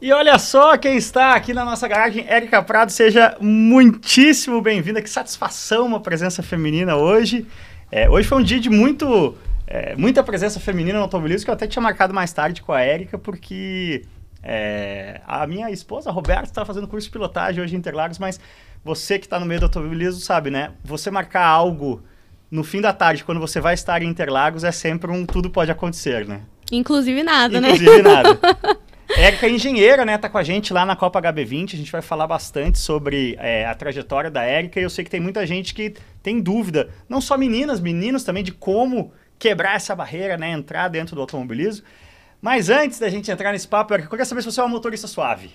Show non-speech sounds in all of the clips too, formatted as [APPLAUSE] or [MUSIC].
E olha só quem está aqui na nossa garagem, Érica Prado, seja muitíssimo bem-vinda. Que satisfação uma presença feminina hoje. É, hoje foi um dia de muito, é, muita presença feminina no automobilismo, que eu até tinha marcado mais tarde com a Érica, porque é, a minha esposa, a Roberta, está fazendo curso de pilotagem hoje em Interlagos, mas você que está no meio do automobilismo sabe, né? Você marcar algo no fim da tarde, quando você vai estar em Interlagos, é sempre um tudo pode acontecer, né? Inclusive nada, Inclusive né? Inclusive nada. [LAUGHS] Érica é engenheira, né? Tá com a gente lá na Copa HB20. A gente vai falar bastante sobre é, a trajetória da Érica. E eu sei que tem muita gente que tem dúvida, não só meninas, meninos também, de como quebrar essa barreira, né? Entrar dentro do automobilismo. Mas antes da gente entrar nesse papo, Érica, eu queria saber se você é uma motorista suave.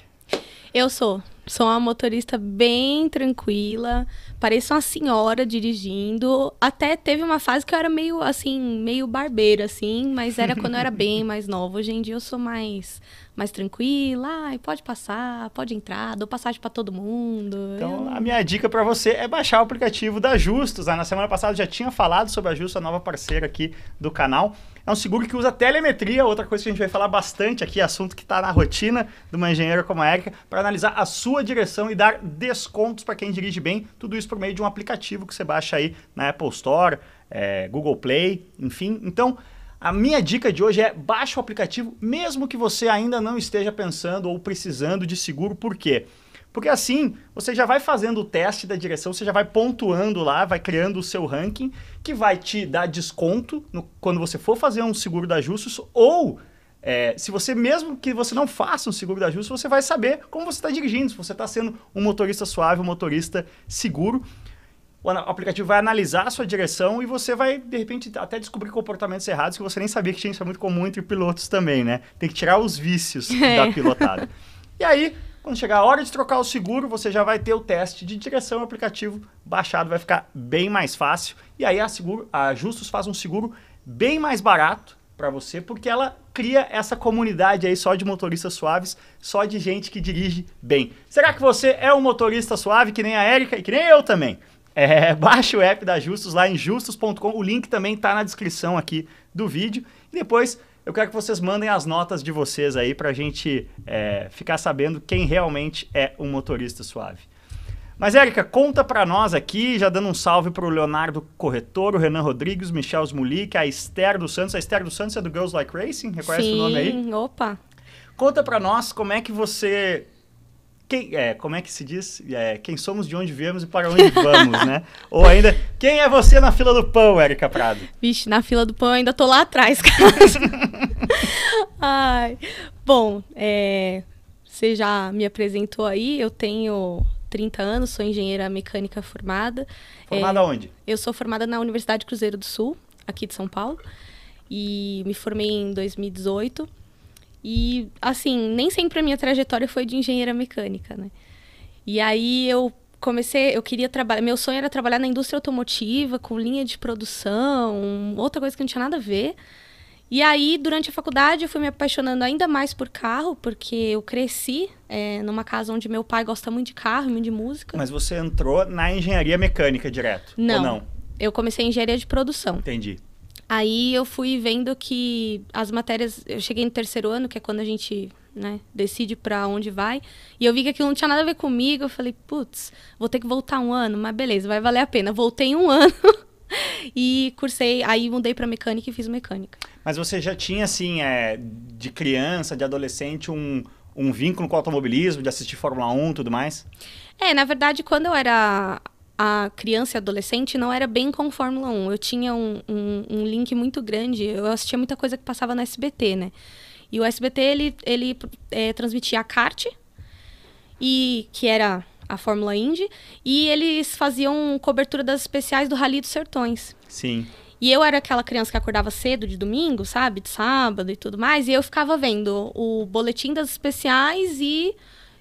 Eu sou. Sou uma motorista bem tranquila. Pareço uma senhora dirigindo. Até teve uma fase que eu era meio, assim, meio barbeira, assim. Mas era quando eu era bem [LAUGHS] mais nova. Hoje em dia eu sou mais mais tranquila, ai, pode passar, pode entrar, dou passagem para todo mundo. Então, eu... a minha dica para você é baixar o aplicativo da Justus. Né? Na semana passada já tinha falado sobre a Justus, a nova parceira aqui do canal. É um seguro que usa telemetria, outra coisa que a gente vai falar bastante aqui, assunto que está na rotina de uma engenheira como a Erika, para analisar a sua direção e dar descontos para quem dirige bem. Tudo isso por meio de um aplicativo que você baixa aí na Apple Store, é, Google Play, enfim. Então, a minha dica de hoje é baixe o aplicativo, mesmo que você ainda não esteja pensando ou precisando de seguro. Por quê? Porque assim, você já vai fazendo o teste da direção, você já vai pontuando lá, vai criando o seu ranking, que vai te dar desconto no, quando você for fazer um seguro da Justus, ou é, se você, mesmo que você não faça um seguro da Justus, você vai saber como você está dirigindo, se você está sendo um motorista suave, um motorista seguro o aplicativo vai analisar a sua direção e você vai, de repente, até descobrir comportamentos errados que você nem sabia que tinha. Isso é muito comum entre pilotos também, né? Tem que tirar os vícios é. [LAUGHS] da pilotada. E aí, quando chegar a hora de trocar o seguro, você já vai ter o teste de direção, aplicativo baixado vai ficar bem mais fácil. E aí a, seguro, a Justus faz um seguro bem mais barato para você, porque ela cria essa comunidade aí só de motoristas suaves, só de gente que dirige bem. Será que você é um motorista suave que nem a Érica e que nem eu também? É, [LAUGHS] baixe o app da Justus lá em justus.com. O link também está na descrição aqui do vídeo. E depois eu quero que vocês mandem as notas de vocês aí para a gente é, ficar sabendo quem realmente é um motorista suave. Mas, Érica, conta para nós aqui, já dando um salve para o Leonardo Corretor, o Renan Rodrigues, Michel Smulik, a Esther dos Santos. A Esther dos Santos é do Girls Like Racing? Reconhece Sim, o nome aí? opa! Conta para nós como é que você quem, é, como é que se diz? É, quem somos, de onde viemos e para onde vamos, né? [LAUGHS] Ou ainda, quem é você na fila do pão, Érica Prado? Vixe, na fila do pão eu ainda tô lá atrás, cara. [LAUGHS] Ai, bom, é, você já me apresentou aí, eu tenho 30 anos, sou engenheira mecânica formada. Formada é, onde? Eu sou formada na Universidade Cruzeiro do Sul, aqui de São Paulo, e me formei em 2018. E, assim, nem sempre a minha trajetória foi de engenheira mecânica, né? E aí eu comecei, eu queria trabalhar, meu sonho era trabalhar na indústria automotiva, com linha de produção, outra coisa que não tinha nada a ver. E aí, durante a faculdade, eu fui me apaixonando ainda mais por carro, porque eu cresci é, numa casa onde meu pai gosta muito de carro, muito de música. Mas você entrou na engenharia mecânica direto? Não. Ou não? Eu comecei em engenharia de produção. Entendi. Aí eu fui vendo que as matérias. Eu cheguei no terceiro ano, que é quando a gente né, decide para onde vai. E eu vi que aquilo não tinha nada a ver comigo. Eu falei, putz, vou ter que voltar um ano, mas beleza, vai valer a pena. Voltei um [LAUGHS] ano e cursei. Aí mudei para mecânica e fiz mecânica. Mas você já tinha, assim, é, de criança, de adolescente, um, um vínculo com o automobilismo, de assistir Fórmula 1 e tudo mais? É, na verdade, quando eu era a criança e adolescente não era bem com Fórmula 1. Eu tinha um, um, um, link muito grande. Eu assistia muita coisa que passava no SBT, né? E o SBT, ele, ele é, transmitia a kart, e, que era a Fórmula Indy, e eles faziam cobertura das especiais do Rally dos Sertões. Sim. E eu era aquela criança que acordava cedo de domingo, sabe? De sábado e tudo mais. E eu ficava vendo o boletim das especiais e,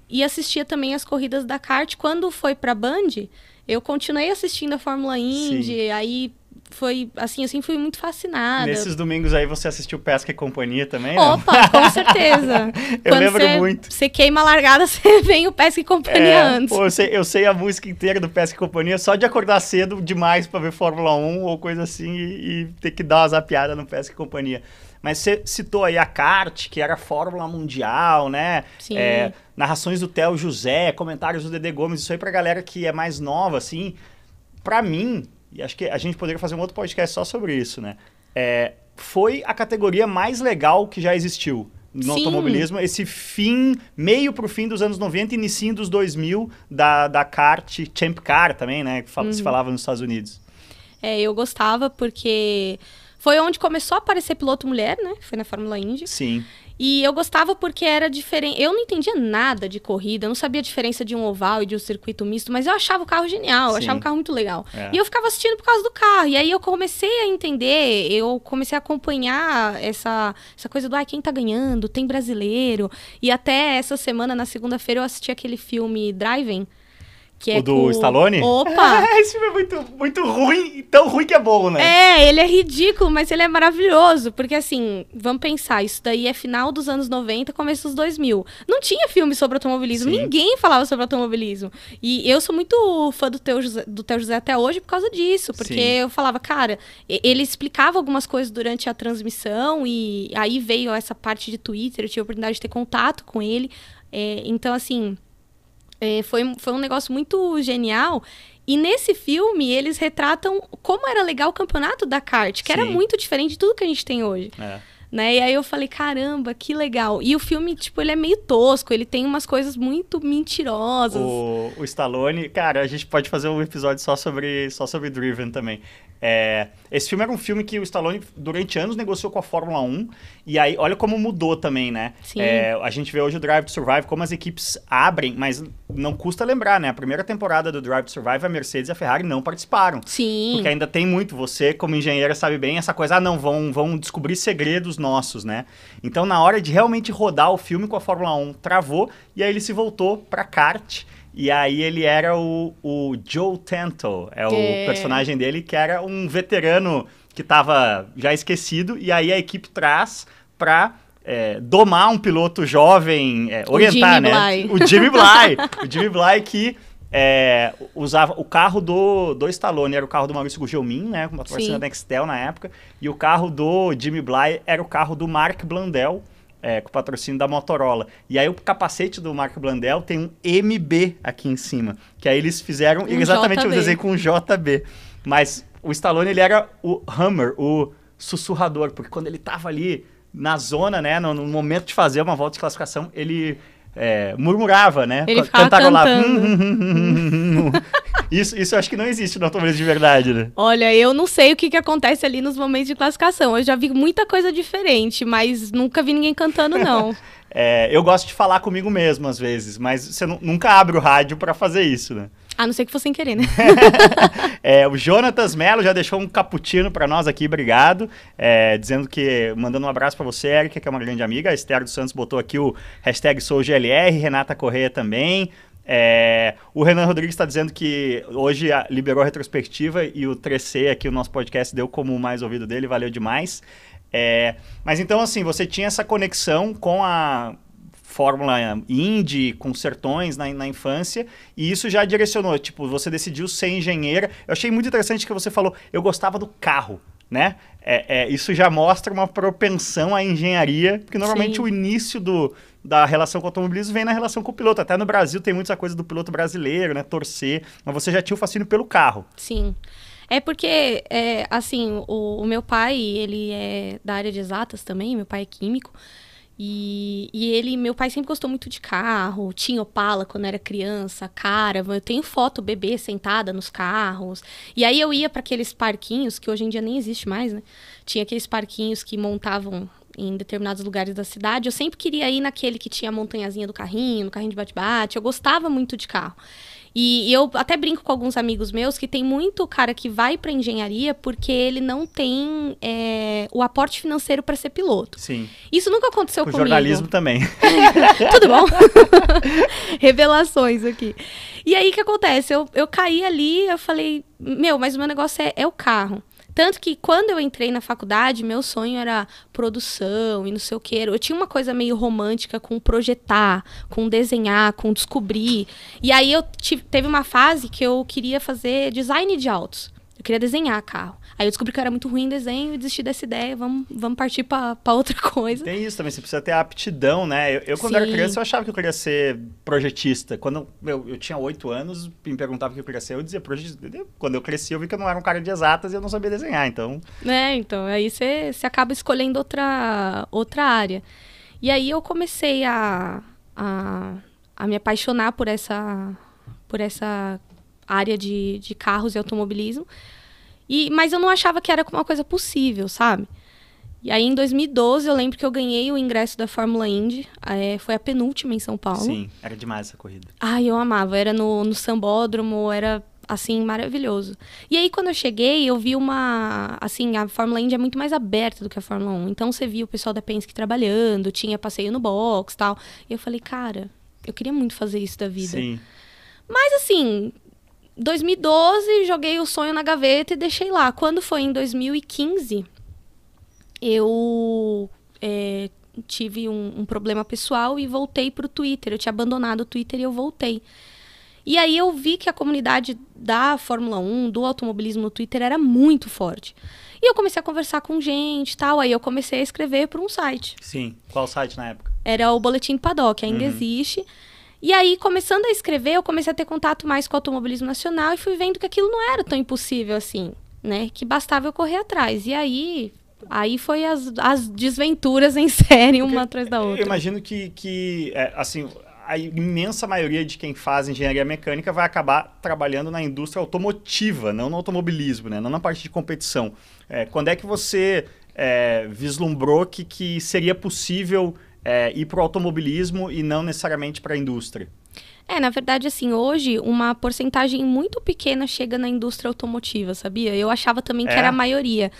e assistia também as corridas da kart. Quando foi pra Band, eu continuei assistindo a Fórmula Indy, Sim. aí foi assim, assim, fui muito fascinada. Nesses domingos aí você assistiu Pesca e Companhia também? Opa, com certeza. [LAUGHS] eu Quando lembro cê, muito. Você queima a largada, [LAUGHS] você vem o Pesca e Companhia é, antes. Pô, eu, sei, eu sei a música inteira do Pesca e Companhia só de acordar cedo demais para ver Fórmula 1 ou coisa assim e, e ter que dar uma zapiada no Pesca e Companhia. Mas você citou aí a kart, que era a Fórmula Mundial, né? Sim. É, narrações do Theo José, comentários do Dede Gomes, isso aí pra galera que é mais nova, assim. Pra mim, e acho que a gente poderia fazer um outro podcast só sobre isso, né? É, foi a categoria mais legal que já existiu no Sim. automobilismo. Esse fim, meio pro fim dos anos 90 e início dos 2000 da, da kart, Champ Car também, né? Que fala- se Uhum. falava nos Estados Unidos. É, eu gostava porque foi onde começou a aparecer piloto mulher, né? Foi na Fórmula Indy. Sim. E eu gostava porque era diferente. Eu não entendia nada de corrida, eu não sabia a diferença de um oval e de um circuito misto, mas eu achava o carro genial, eu Sim. achava o carro muito legal. É. E eu ficava assistindo por causa do carro. E aí eu comecei a entender, eu comecei a acompanhar essa, essa coisa do ah, quem tá ganhando, tem brasileiro. E até essa semana, na segunda-feira, eu assisti aquele filme Driving. Que é o do com- Stallone? Opa! [LAUGHS] Esse filme é muito, muito ruim, tão ruim que é bom, né? É, ele é ridículo, mas ele é maravilhoso. Porque, assim, vamos pensar, isso daí é final dos anos 90, começo dos 2000. Não tinha filme sobre automobilismo, Sim. ninguém falava sobre automobilismo. E eu sou muito fã do Teu José, do Teu José até hoje por causa disso. Porque Sim. eu falava, cara, ele explicava algumas coisas durante a transmissão e aí veio essa parte de Twitter, eu tive a oportunidade de ter contato com ele. É, então, assim, é, foi, foi um negócio muito genial. E nesse filme, eles retratam como era legal o campeonato da kart, que era Sim. muito diferente de tudo que a gente tem hoje. É. Né? E aí eu falei, caramba, que legal. E o filme, tipo, ele é meio tosco, ele tem umas coisas muito mentirosas. O, o Stallone, cara, a gente pode fazer um episódio só sobre, só sobre Driven também. É, esse filme era um filme que o Stallone, durante anos, negociou com a Fórmula 1. E aí, olha como mudou também, né? Sim. É, a gente vê hoje o Drive to Survive, como as equipes abrem, mas não custa lembrar, né? A primeira temporada do Drive to Survive, a Mercedes e a Ferrari não participaram. Sim. Porque ainda tem muito, você como engenheira sabe bem essa coisa, ah não, vão, vão descobrir segredos nossos, né? Então na hora de realmente rodar o filme com a Fórmula 1, travou, e aí ele se voltou pra kart, e aí ele era o, o Joe Tanto, é o É. personagem dele, que era um veterano que tava já esquecido, e aí a equipe traz pra... é, domar um piloto jovem, é, orientar, Jimmy né? Bly. O Jimmy Bly. [LAUGHS] o Jimmy Bly que é, usava o carro do, do Stallone era o carro do Maurício Gugelmin, né, com uma patrocínio Sim. da Nextel na época, e o carro do Jimmy Bly era o carro do Mark Blandel, é, com patrocínio da Motorola. E aí o capacete do Mark Blandel tem um MB aqui em cima, que aí eles fizeram Um exatamente o desenho com um JB. Mas o Stallone ele era o Hammer, o sussurrador, porque quando ele tava ali na zona, né, no, no momento de fazer uma volta de classificação, ele é, murmurava, né? Ele ca- ficava cantarolava. cantando. [LAUGHS] isso, isso eu acho que não existe no automobilismo de verdade, né? Olha, eu não sei o que, que acontece ali nos momentos de classificação. Eu já vi muita coisa diferente, mas nunca vi ninguém cantando, não. [LAUGHS] É, eu gosto de falar comigo mesmo às vezes, mas você nu- nunca abre o rádio pra fazer isso, né? A não ser que fosse sem querer, né? [LAUGHS] É, o Jonatas Melo já deixou um cappuccino pra nós aqui, obrigado. É, dizendo que, mandando um abraço pra você, Erika, que é uma grande amiga. A Esther dos Santos botou aqui o hashtag SouGLR, Renata Correia também. É, o Renan Rodrigues está dizendo que hoje a- liberou a retrospectiva e o 3C aqui, o nosso podcast, deu como mais ouvido dele, valeu demais. É, mas então, assim, você tinha essa conexão com a Fórmula Indy, com sertões na, na infância, e isso já direcionou, tipo, você decidiu ser engenheira. Eu achei muito interessante que você falou, eu gostava do carro, né? É, é, isso já mostra uma propensão à engenharia, porque normalmente Sim. o início do, da relação com o automobilismo vem na relação com o piloto. Até no Brasil tem muita coisa do piloto brasileiro, né? Torcer, mas você já tinha o fascínio pelo carro. Sim. É porque, é, assim, o, o meu pai, ele é da área de exatas também, meu pai é químico. E, e ele, meu pai sempre gostou muito de carro, tinha Opala quando era criança, Caravan, eu tenho foto bebê sentada nos carros. E aí eu ia para aqueles parquinhos, que hoje em dia nem existe mais, né? Tinha aqueles parquinhos que montavam em determinados lugares da cidade. Eu sempre queria ir naquele que tinha a montanhazinha do carrinho, no carrinho de bate-bate. Eu gostava muito de carro. E, e eu até brinco com alguns amigos meus que tem muito cara que vai para engenharia porque ele não tem é, o aporte financeiro para ser piloto. Sim. Isso nunca aconteceu O comigo. jornalismo também. [LAUGHS] Tudo bom? [LAUGHS] Revelações aqui. E aí, o que acontece? Eu, eu caí ali, eu falei, meu, mas o meu negócio é, é o carro. Tanto que quando eu entrei na faculdade, meu sonho era produção e não sei o que. Eu tinha uma coisa meio romântica com projetar, com desenhar, com descobrir. E aí eu tive, teve uma fase que eu queria fazer design de autos. Eu queria desenhar carro. Aí eu descobri que eu era muito ruim em desenho e desisti dessa ideia. Vamos, vamos partir para outra [LAUGHS] coisa. Tem isso também, você precisa ter aptidão, né? Eu, eu quando Sim. era criança, eu achava que eu queria ser projetista. Quando eu, eu tinha oito anos, me perguntava o que eu queria ser, eu dizia projetista. Quando eu cresci, eu vi que eu não era um cara de exatas e eu não sabia desenhar, então... É, então, aí você, você acaba escolhendo outra, outra área. E aí eu comecei a, a, a me apaixonar por essa, por essa área de, de carros e automobilismo. E, mas eu não achava que era uma coisa possível, sabe? E aí, em 2012, eu lembro que eu ganhei o ingresso da Fórmula Indy. É, foi a penúltima em São Paulo. Sim, era demais essa corrida. Ai, eu amava. Era no, no Sambódromo, era, assim, maravilhoso. E aí, quando eu cheguei, eu vi uma... Assim, a Fórmula Indy é muito mais aberta do que a Fórmula 1. Então, você via o pessoal da Penske trabalhando, tinha passeio no box e tal. E eu falei, cara, eu queria muito fazer isso da vida. Sim. Mas, assim, 2012, joguei o sonho na gaveta e deixei lá. Quando foi em 2015, eu é, tive um, um, problema pessoal e voltei para o Twitter. Eu tinha abandonado o Twitter e eu voltei. E aí eu vi que a comunidade da Fórmula 1, do automobilismo no Twitter era muito forte. E eu comecei a conversar com gente tal. Aí eu comecei a escrever para um site. Sim. Qual site na época? Era o Boletim Paddock, ainda uhum. existe. E aí, começando a escrever, eu comecei a ter contato mais com o automobilismo nacional e fui vendo que aquilo não era tão impossível assim, né? Que bastava eu correr atrás. E aí, aí foi as, as desventuras em [LAUGHS] série, uma Porque atrás da outra. Eu imagino que, que é, assim, a imensa maioria de quem faz engenharia mecânica vai acabar trabalhando na indústria automotiva, não no automobilismo, né? não na parte de competição. É, quando é que você é, vislumbrou que, que seria possível é, ir para o automobilismo e não necessariamente para a indústria? É, na verdade, assim, hoje uma porcentagem muito pequena chega na indústria automotiva, sabia? Eu achava também que é. era a maioria.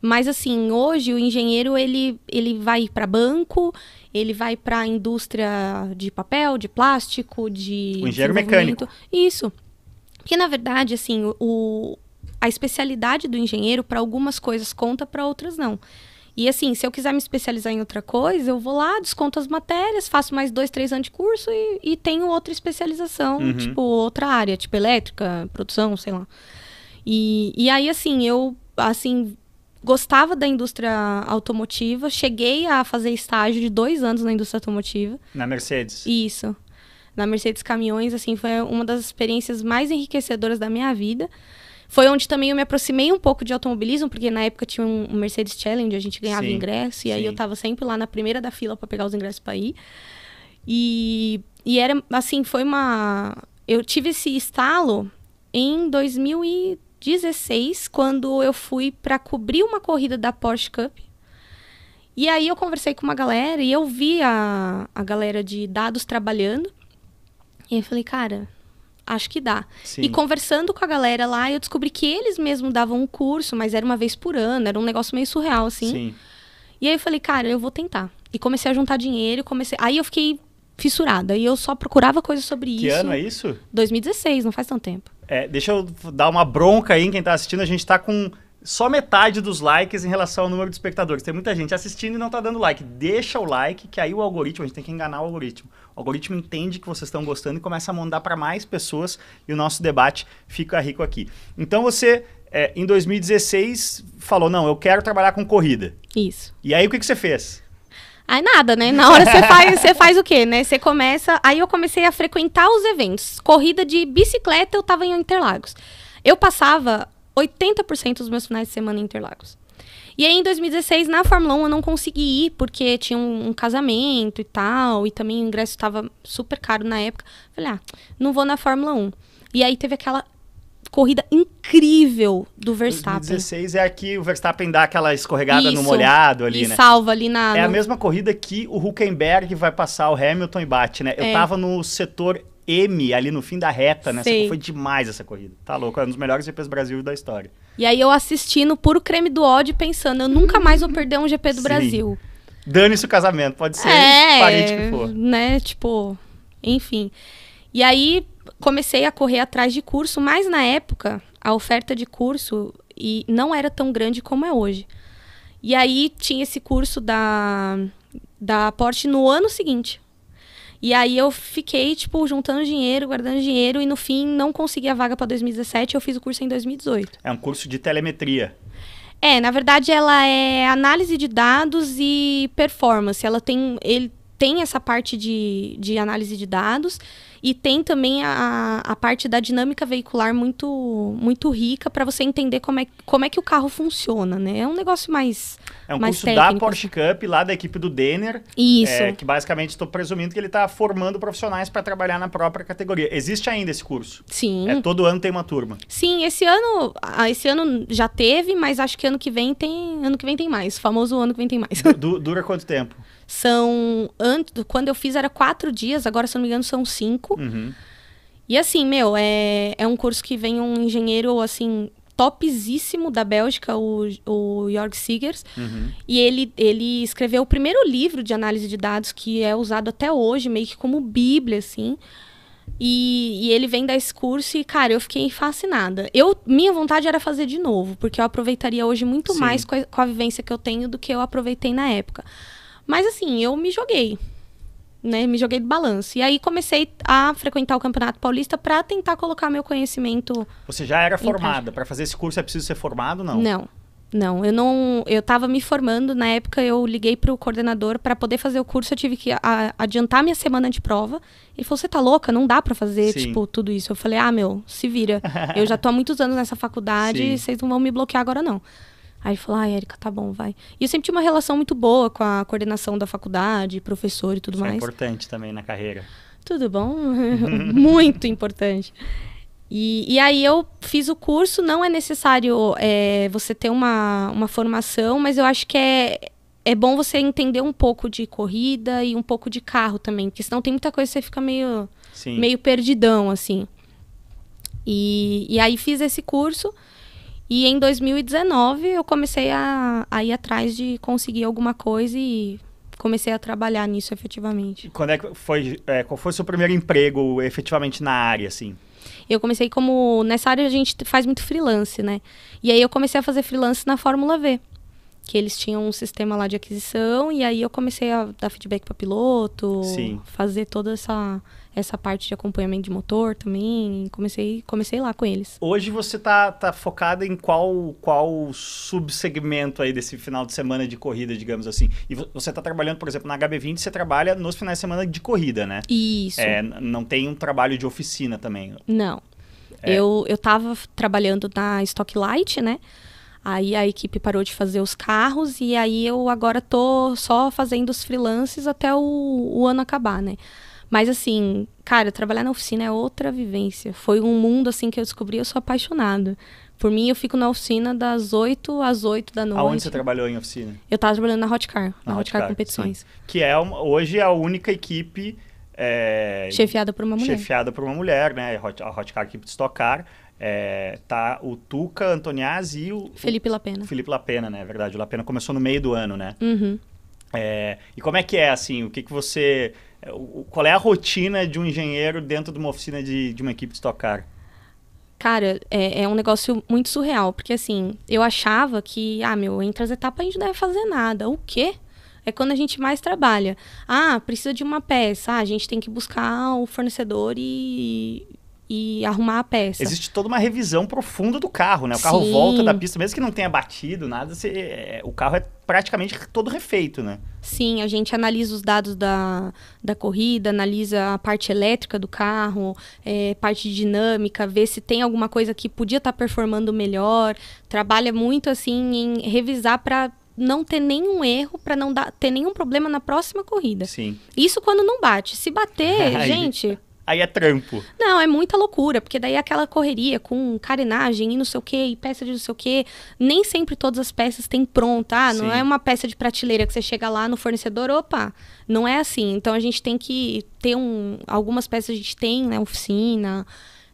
Mas assim, hoje o engenheiro ele, ele vai para banco, ele vai para a indústria de papel, de plástico, de o engenheiro mecânico. Isso. Porque na verdade, assim, o, a especialidade do engenheiro para algumas coisas conta, para outras não. E assim, se eu quiser me especializar em outra coisa, eu vou lá, desconto as matérias, faço mais dois, três anos de curso e, e tenho outra especialização, uhum. tipo, outra área, tipo elétrica, produção, sei lá. E, e aí, assim, eu, assim, gostava da indústria automotiva, cheguei a fazer estágio de dois anos na indústria automotiva. Na Mercedes? Isso. Na Mercedes Caminhões, assim, foi uma das experiências mais enriquecedoras da minha vida. Foi onde também eu me aproximei um pouco de automobilismo, porque na época tinha um Mercedes Challenge, a gente ganhava sim, ingresso, e sim. aí eu tava sempre lá na primeira da fila para pegar os ingressos para ir. E, e era, assim, foi uma. Eu tive esse estalo em 2016, quando eu fui para cobrir uma corrida da Porsche Cup. E aí eu conversei com uma galera e eu vi a, a galera de dados trabalhando. E eu falei, cara, acho que dá. Sim. E conversando com a galera lá, eu descobri que eles mesmos davam um curso, mas era uma vez por ano, era um negócio meio surreal, assim. Sim. E aí eu falei, cara, eu vou tentar. E comecei a juntar dinheiro, comecei. Aí eu fiquei fissurada. E eu só procurava coisas sobre que isso. Que ano é isso? 2016, não faz tanto tempo. É, deixa eu dar uma bronca aí em quem tá assistindo. A gente tá com só metade dos likes em relação ao número de espectadores. Tem muita gente assistindo e não tá dando like. Deixa o like, que aí o algoritmo, a gente tem que enganar o algoritmo. O algoritmo entende que vocês estão gostando e começa a mandar para mais pessoas e o nosso debate fica rico aqui. Então você, é, em 2016, falou: não, eu quero trabalhar com corrida. Isso. E aí o que, que você fez? Aí nada, né? Na hora você [LAUGHS] faz, você faz o quê, né? Você começa. Aí eu comecei a frequentar os eventos. Corrida de bicicleta, eu tava em Interlagos. Eu passava 80% dos meus finais de semana em Interlagos. E aí, em 2016, na Fórmula 1, eu não consegui ir, porque tinha um, um casamento e tal, e também o ingresso estava super caro na época. Falei, ah, não vou na Fórmula 1. E aí teve aquela corrida incrível do Verstappen. 2016 é aqui o Verstappen dá aquela escorregada Isso, no molhado ali, e né? salva ali na... É no... a mesma corrida que o Huckenberg vai passar o Hamilton e bate, né? Eu é. tava no setor M ali no fim da reta, né? Foi demais essa corrida. Tá louco, é um dos melhores GPs do Brasil da história. E aí eu assistindo puro creme do ódio, pensando, eu nunca mais vou perder um GP do Sim. Brasil. Dane-se o casamento, pode ser é, parente que for. Né, tipo, enfim. E aí comecei a correr atrás de curso, mas na época a oferta de curso e não era tão grande como é hoje. E aí tinha esse curso da, da Porsche no ano seguinte. E aí eu fiquei, tipo, juntando dinheiro, guardando dinheiro, e no fim não consegui a vaga para 2017, eu fiz o curso em 2018. É um curso de telemetria. É, na verdade ela é análise de dados e performance. Ela tem, ele tem essa parte de, de análise de dados e tem também a, a parte da dinâmica veicular muito, muito rica para você entender como é, como é que o carro funciona, né? É um negócio mais. É um mais curso técnico, da Porsche Cup, lá da equipe do Denner. Isso. É, que basicamente estou presumindo que ele está formando profissionais para trabalhar na própria categoria. Existe ainda esse curso? Sim. É, todo ano tem uma turma. Sim, esse ano, esse ano já teve, mas acho que ano que vem tem, ano que vem tem mais. O famoso ano que vem tem mais. Du- dura quanto tempo? São quando eu fiz era quatro dias, agora se não me engano são cinco. Uhum. E assim, meu, é, é um curso que vem um engenheiro, assim, topzíssimo da Bélgica, o, o Jorg Sigers. Uhum. E ele, ele escreveu o primeiro livro de análise de dados que é usado até hoje, meio que como bíblia, assim. E, e ele vem dar esse curso e, cara, eu fiquei fascinada. Eu, minha vontade era fazer de novo, porque eu aproveitaria hoje muito Sim. mais com a, com a vivência que eu tenho do que eu aproveitei na época. Mas assim, eu me joguei. Né, me joguei de balanço. E aí comecei a frequentar o Campeonato Paulista para tentar colocar meu conhecimento Você já era formada. Para fazer esse curso é preciso ser formado? Não. não. Não, eu não. Eu tava me formando, na época eu liguei pro coordenador para poder fazer o curso, eu tive que a- adiantar minha semana de prova. Ele falou: "Você tá louca? Não dá para fazer, Sim. tipo, tudo isso". Eu falei: "Ah, meu, se vira. eu já tô há muitos anos nessa faculdade, [LAUGHS] vocês não vão me bloquear agora não". Aí ele falou: "Ah, Erika, tá bom, vai". E eu sempre tinha uma relação muito boa com a coordenação da faculdade, professor e tudo Isso é mais. importante também na carreira. Tudo bom? [LAUGHS] [LAUGHS] Muito importante. E, e aí eu fiz o curso, não é necessário é, você ter uma, uma formação, mas eu acho que é, é bom você entender um pouco de corrida e um pouco de carro também, porque senão tem muita coisa que você fica meio, Sim. meio perdidão, assim. E, e aí fiz esse curso e em 2019 eu comecei a, a ir atrás de conseguir alguma coisa e comecei a trabalhar nisso efetivamente. Quando é que foi, é, qual foi o seu primeiro emprego efetivamente na área, assim? Eu comecei como. Nessa área a gente faz muito freelance, né? E aí eu comecei a fazer freelance na Fórmula V. Que eles tinham um sistema lá de aquisição, e aí eu comecei a dar feedback para piloto, Sim. fazer toda essa, essa parte de acompanhamento de motor também. Comecei, comecei lá com eles. Hoje você tá, tá focada em qual, qual subsegmento aí desse final de semana de corrida, digamos assim? E vo- você tá trabalhando, por exemplo, na HB20, você trabalha nos finais de semana de corrida, né? Isso. É, não tem um trabalho de oficina também. Não. É. Eu, eu tava trabalhando na Stock Light, né? Aí a equipe parou de fazer os carros e aí eu agora tô só fazendo os freelances até o, o ano acabar, né? Mas assim, cara, trabalhar na oficina é outra vivência. Foi um mundo assim que eu descobri, eu sou apaixonada. Por mim, eu fico na oficina das 8 às 8 da noite. Aonde você trabalhou em oficina? Eu tava trabalhando na Hot Car, na, Na Hot Car Hotcar, Competições. Que é hoje a única equipe é, Chefiada por uma mulher. chefiada por uma mulher, né? A Hot, a Car, equipe de Stock Car. É, tá o Tuca Antoniazzi e o, Felipe o Lapena. Felipe Lapena, né? É verdade. O Lapena começou no meio do ano, né? Uhum. É, e como é que é, assim, o que que você... o- Qual é a rotina de um engenheiro dentro de uma oficina de, de uma equipe de Stock Car? Cara, é, é um negócio muito surreal, porque assim, eu achava que, ah, meu, entre as etapas a gente não deve fazer nada. O quê? É quando a gente mais trabalha. Ah, precisa de uma peça. Ah, a gente tem que buscar o fornecedor e, e arrumar a peça. Existe toda uma revisão profunda do carro, né? O carro Sim. volta da pista, mesmo que não tenha batido, nada, você- é, o carro é praticamente todo refeito, né? Sim, a gente analisa os dados da, da corrida, analisa a parte elétrica do carro, é, parte dinâmica, vê se tem alguma coisa que podia estar performando melhor. Trabalha muito assim em revisar para não ter nenhum erro, para não dar, ter nenhum problema na próxima corrida. Sim. Isso quando não bate. Se bater, [LAUGHS] gente, Aí é trampo. não, é muita loucura, porque daí é aquela correria com carenagem e não sei o que, e peça de não sei o que. Nem sempre todas as peças têm pronta. Ah, não Sim. é uma peça de prateleira que você chega lá no fornecedor, opa, não é assim. Então a gente tem que ter um. Algumas peças a gente tem, né? Oficina.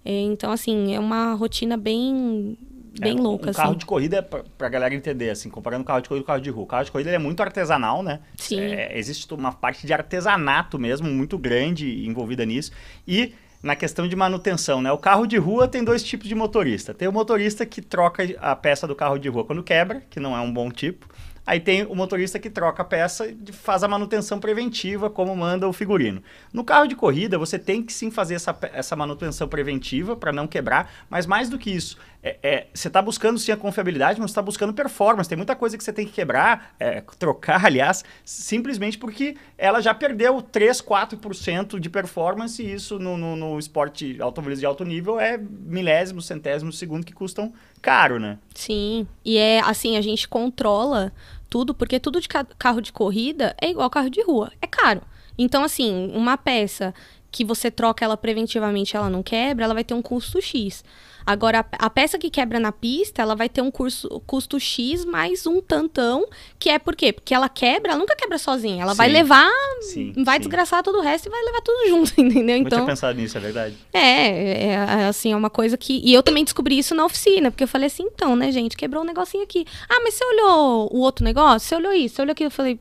É, então, assim, é uma rotina bem. Bem É, louca, um carro assim. de corrida, é pra, pra galera entender, assim, comparando o carro de corrida com o carro de rua. O carro de corrida ele é muito artesanal, né? Sim. É, existe uma parte de artesanato mesmo, muito grande envolvida nisso. E na questão de manutenção, né? O carro de rua tem dois tipos de motorista. Tem o motorista que troca a peça do carro de rua quando quebra, que não é um bom tipo. Aí tem o motorista que troca a peça e faz a manutenção preventiva, como manda o figurino. No carro de corrida, você tem que sim fazer essa, essa manutenção preventiva para não quebrar, mas mais do que isso, é, é, você está buscando sim a confiabilidade, mas está buscando performance. Tem muita coisa que você tem que quebrar, é, trocar, [LAUGHS] aliás, simplesmente porque ela já perdeu 3, 4% de performance e isso no, no, no esporte automobilismo de alto nível é milésimo, centésimo segundo que custam caro, né? Sim, e é assim, a gente controla tudo, porque tudo de carro de corrida é igual carro de rua, é caro. Então, assim, uma peça que você troca ela preventivamente ela não quebra, ela vai ter um custo X. Agora, a, peça que quebra na pista, ela vai ter um curso, custo X mais um tantão, que é por quê? Porque ela quebra, ela nunca quebra sozinha. Ela sim. vai levar, sim, vai sim. desgraçar todo o resto e vai levar tudo junto, [LAUGHS] entendeu? Então, eu tinha pensado nisso, é verdade. É, é, é, assim, é uma coisa que... E eu também descobri isso na oficina, porque eu falei assim, então, né, gente, quebrou um negocinho aqui. Ah, mas você olhou o outro negócio? Você olhou isso? Você olhou aquilo? Eu falei,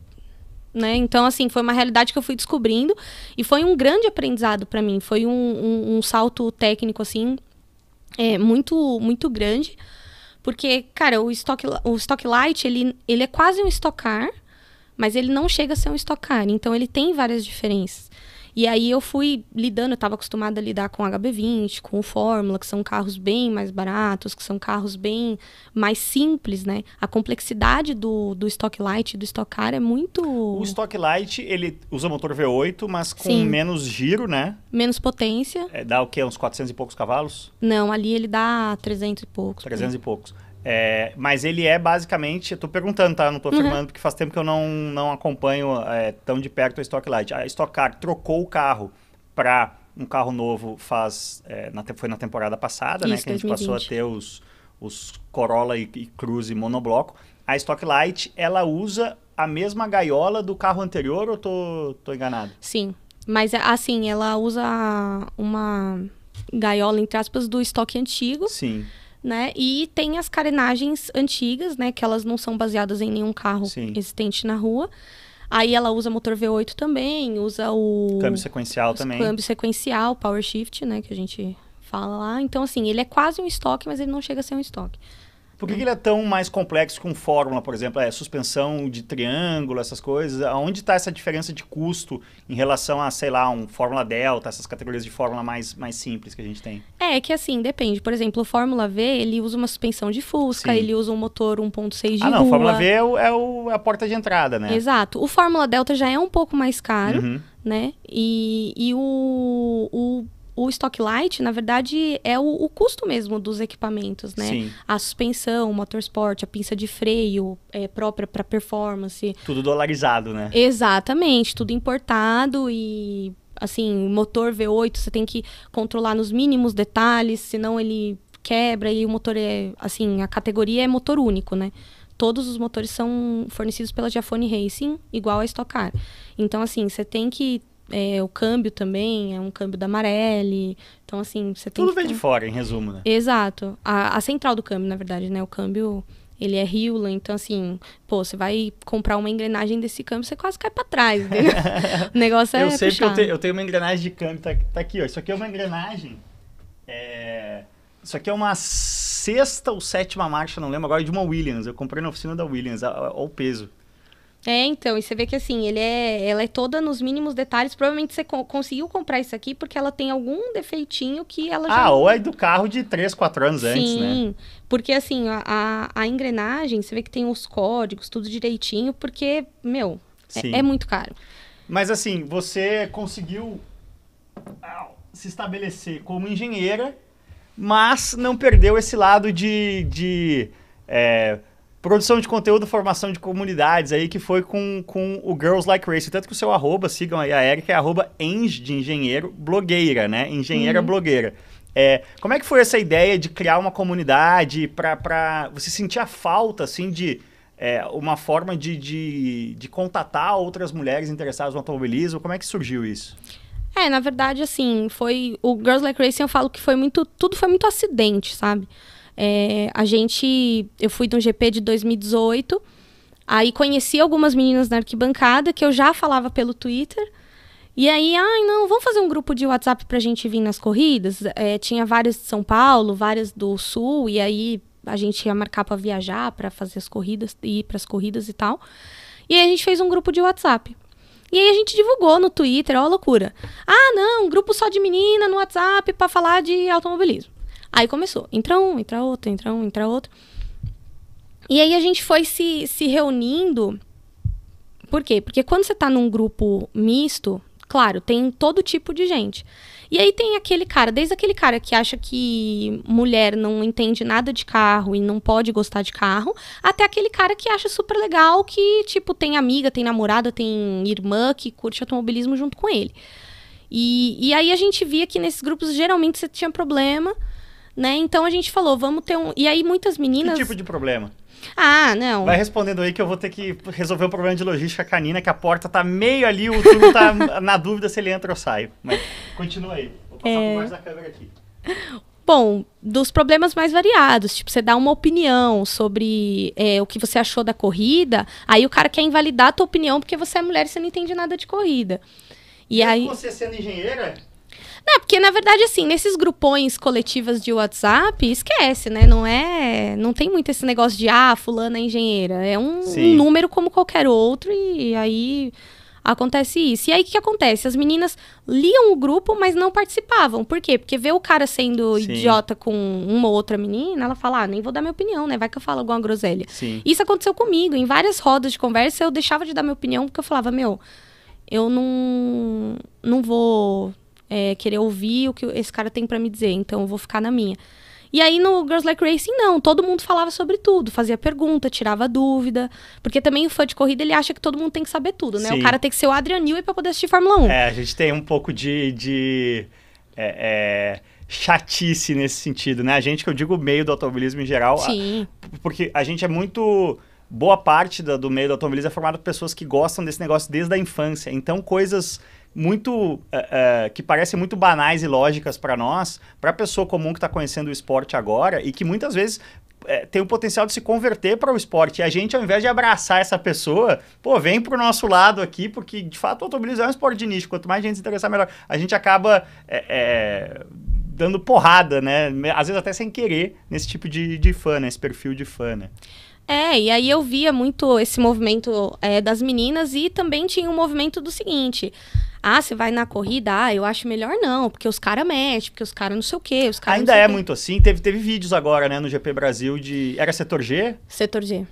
né? Então, assim, foi uma realidade que eu fui descobrindo e foi um grande aprendizado para mim. Foi um, um, um, salto técnico, assim, é, muito, muito grande. Porque, cara, o Stock, o stock Light, ele, ele é quase um Stock Car, mas ele não chega a ser um Stock Car. Então, ele tem várias diferenças. E aí eu fui lidando, eu estava acostumada a lidar com HB20, com o Fórmula, que são carros bem mais baratos, que são carros bem mais simples, né? A complexidade do, do Stock Light e do Stock Car é muito... O Stock Light, ele usa motor V8, mas com Sim. menos giro, né? Menos potência. É, dá o quê? Uns 400 e poucos cavalos? Não, ali ele dá 300 e poucos. 300 né? e poucos. É, mas ele é basicamente, eu tô perguntando, tá? Não tô uhum. afirmando, porque faz tempo que eu não, não acompanho é, tão de perto a Stock Light. A Stock Car trocou o carro para um carro novo faz, é, na, foi na temporada passada, Isso, né? Que a gente 2020. passou a ter os, os Corolla e, e Cruze monobloco. A Stock Light, ela usa a mesma gaiola do carro anterior ou tô, tô enganado? Sim, mas assim, ela usa uma gaiola, entre aspas, do estoque antigo. Sim né? E tem as carenagens antigas, né? Que elas não são baseadas em nenhum carro Sim. existente na rua. Aí ela usa motor V8 também, usa o... Câmbio sequencial também. Câmbio sequencial, power shift, né? Que a gente fala lá. Então, assim, ele é quase um estoque, mas ele não chega a ser um estoque. Por que, que, ele é tão mais complexo que um Fórmula, por exemplo? É suspensão de triângulo, essas coisas. Onde está essa diferença de custo em relação a, sei lá, um Fórmula Delta, essas categorias de Fórmula mais, mais simples que a gente tem? É, que assim, depende. Por exemplo, o Fórmula V, ele usa uma suspensão de Fusca, Sim. ele usa um motor 1.6 de Ah, não, o Fórmula V é, o, é, o, é, a porta de entrada, né? Exato. O Fórmula Delta já é um pouco mais caro, uhum. né? E, e o, o o Stock Light, na verdade, é o, o, custo mesmo dos equipamentos, né? Sim. A suspensão, o motorsport, a pinça de freio é, própria para performance. Tudo dolarizado, né? Exatamente, tudo importado e assim, motor V8 você tem que controlar nos mínimos detalhes, senão ele quebra e o motor é, assim, a categoria é motor único, né? Todos os motores são fornecidos pela Giafone Racing, igual a Stock Car. Então, assim, você tem que é, o câmbio também é um câmbio da Marelli. Então, assim, você tem. Tudo vem de fora, em resumo, né? Exato. A, a central do câmbio, na verdade, né? O câmbio ele é Hewlett, então assim, pô, você vai comprar uma engrenagem desse câmbio, você quase cai para trás, [LAUGHS] entendeu? o negócio é Eu sei que eu, te, eu, tenho uma engrenagem de câmbio, tá, tá, aqui, ó. Isso aqui é uma engrenagem. É... Isso aqui é uma sexta ou sétima marcha, não lembro agora, de uma Williams. Eu comprei na oficina da Williams, olha o peso. É, então, e você vê que assim, ele é, ela é toda nos mínimos detalhes. Provavelmente você co conseguiu comprar isso aqui porque ela tem algum defeitinho que ela já. Ah, ou é do carro de 3, 4 anos Sim, antes, né? Sim, porque assim, a, a engrenagem, você vê que tem os códigos, tudo direitinho, porque, meu, é, é, muito caro. Mas assim, você conseguiu se estabelecer como engenheira, mas não perdeu esse lado de. de é, produção de conteúdo, formação de comunidades aí, que foi com, com o Girls Like Race. Tanto que o seu arroba, sigam aí a Erika, é arroba eng de engenheiro, blogueira, né? Engenheira uhum. blogueira. É, como é que foi essa ideia de criar uma comunidade para você sentir a falta, assim, de é, uma forma de, de, de contatar outras mulheres interessadas no automobilismo? Como é que surgiu isso? É, na verdade, assim, foi... O Girls Like Racing eu falo que foi muito... Tudo foi muito acidente, sabe? É, a gente. Eu fui um GP de 2018. Aí conheci algumas meninas na arquibancada que eu já falava pelo Twitter. E aí, ai, não, vamos fazer um grupo de WhatsApp pra gente vir nas corridas? É, tinha várias de São Paulo, várias do Sul, e aí a gente ia marcar para viajar, para fazer as corridas, ir para as corridas e tal. E aí a gente fez um grupo de WhatsApp. E aí a gente divulgou no Twitter, ó, loucura. Ah, não, um grupo só de menina no WhatsApp para falar de automobilismo. Aí começou, entra um, entra outro, entra um, entra outro. E aí a gente foi se, se reunindo. Por quê? Porque quando você tá num grupo misto, claro, tem todo tipo de gente. E aí tem aquele cara, desde aquele cara que acha que mulher não entende nada de carro e não pode gostar de carro, até aquele cara que acha super legal que, tipo, tem amiga, tem namorada, tem irmã que curte automobilismo junto com ele. E, e aí a gente via que nesses grupos geralmente você tinha problema, né? Então a gente falou, vamos ter um. E aí muitas meninas. Que tipo de problema? Ah, não. Vai respondendo aí que eu vou ter que resolver o problema de logística canina, que a porta tá meio ali, o turno tá [LAUGHS] na dúvida se ele entra ou sai. Mas continua aí. Vou passar é... por baixo da câmera aqui. Bom, dos problemas mais variados, tipo, você dá uma opinião sobre é, o que você achou da corrida, aí o cara quer invalidar a tua opinião porque você é mulher e você não entende nada de corrida. E Mesmo aí você sendo engenheira, não, porque na verdade, assim, nesses grupões coletivas de WhatsApp, esquece, né? Não é. Não tem muito esse negócio de, ah, fulana é engenheira. É um, um número como qualquer outro, e aí acontece isso. E aí o que, acontece? As meninas liam o grupo, mas não participavam. Por quê? Porque vê o cara sendo Sim. idiota com uma ou outra menina, ela fala, ah, nem vou dar minha opinião, né? Vai que eu falo alguma groselha. Sim. Isso aconteceu comigo. Em várias rodas de conversa, eu deixava de dar minha opinião, porque eu falava, meu, eu não, não vou é, querer ouvir o que esse cara tem para me dizer, então eu vou ficar na minha. E aí no Girls Like Racing, não, todo mundo falava sobre tudo, fazia pergunta, tirava dúvida. Porque também o fã de corrida, ele acha que todo mundo tem que saber tudo, né? Sim. O cara tem que ser o Adrian Newey pra poder assistir Fórmula 1. É, a gente tem um pouco de. de é, é, chatice nesse sentido, né? A gente, que eu digo meio do automobilismo em geral. Sim. A, porque a gente é muito boa parte do, do meio do automobilismo é formado por pessoas que gostam desse negócio desde a infância. Então, coisas muito é, é, que parecem muito banais e lógicas para nós, para a pessoa comum que está conhecendo o esporte agora e que muitas vezes é, tem o potencial de se converter para o esporte. E a gente, ao invés de abraçar essa pessoa, pô, vem para o nosso lado aqui, porque de fato o automobilismo é um esporte de nicho. Quanto mais gente se interessar, melhor. A gente acaba é, é, dando porrada, né? Às vezes até sem querer, nesse tipo de, de fã, né? Esse perfil de fã, né? É, e aí eu via muito esse movimento é, das meninas e também tinha um movimento do seguinte. Ah, você vai na corrida? Ah, eu acho melhor não, porque os caras mexem, porque os caras não sei o quê. Os Ainda é muito assim. Teve, teve vídeos agora, né, no GP Brasil de. Era setor G? Setor G.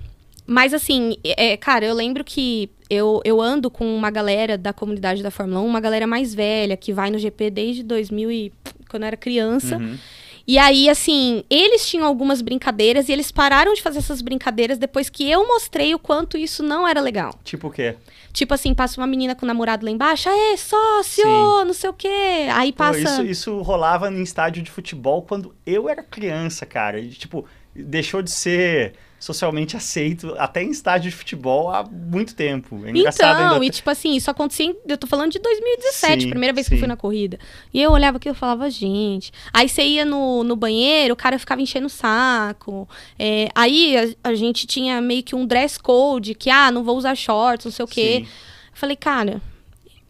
Mas assim, é, cara, eu lembro que eu, eu ando com uma galera da comunidade da Fórmula 1, uma galera mais velha, que vai no GP desde 2000 e... quando eu era criança. Uhum. E aí, assim, eles tinham algumas brincadeiras e eles pararam de fazer essas brincadeiras depois que eu mostrei o quanto isso não era legal. Tipo o quê? Tipo assim, passa uma menina com o namorado lá embaixo, aê, sócio, Sim. não sei o quê. Aí passa. Pô, isso, isso rolava em estádio de futebol quando eu era criança, cara. E, tipo, deixou de ser socialmente aceito até em estádio de futebol há muito tempo. É engraçado então, ainda... e tipo assim, isso acontecia, eu tô falando de 2017, sim, primeira vez sim. que eu fui na corrida. E eu olhava aquilo e falava, gente. Aí você ia no, no banheiro, o cara ficava enchendo o saco. É, aí a, a, gente tinha meio que um dress code, que, ah, não vou usar shorts, não sei o quê. Sim. Eu falei, cara,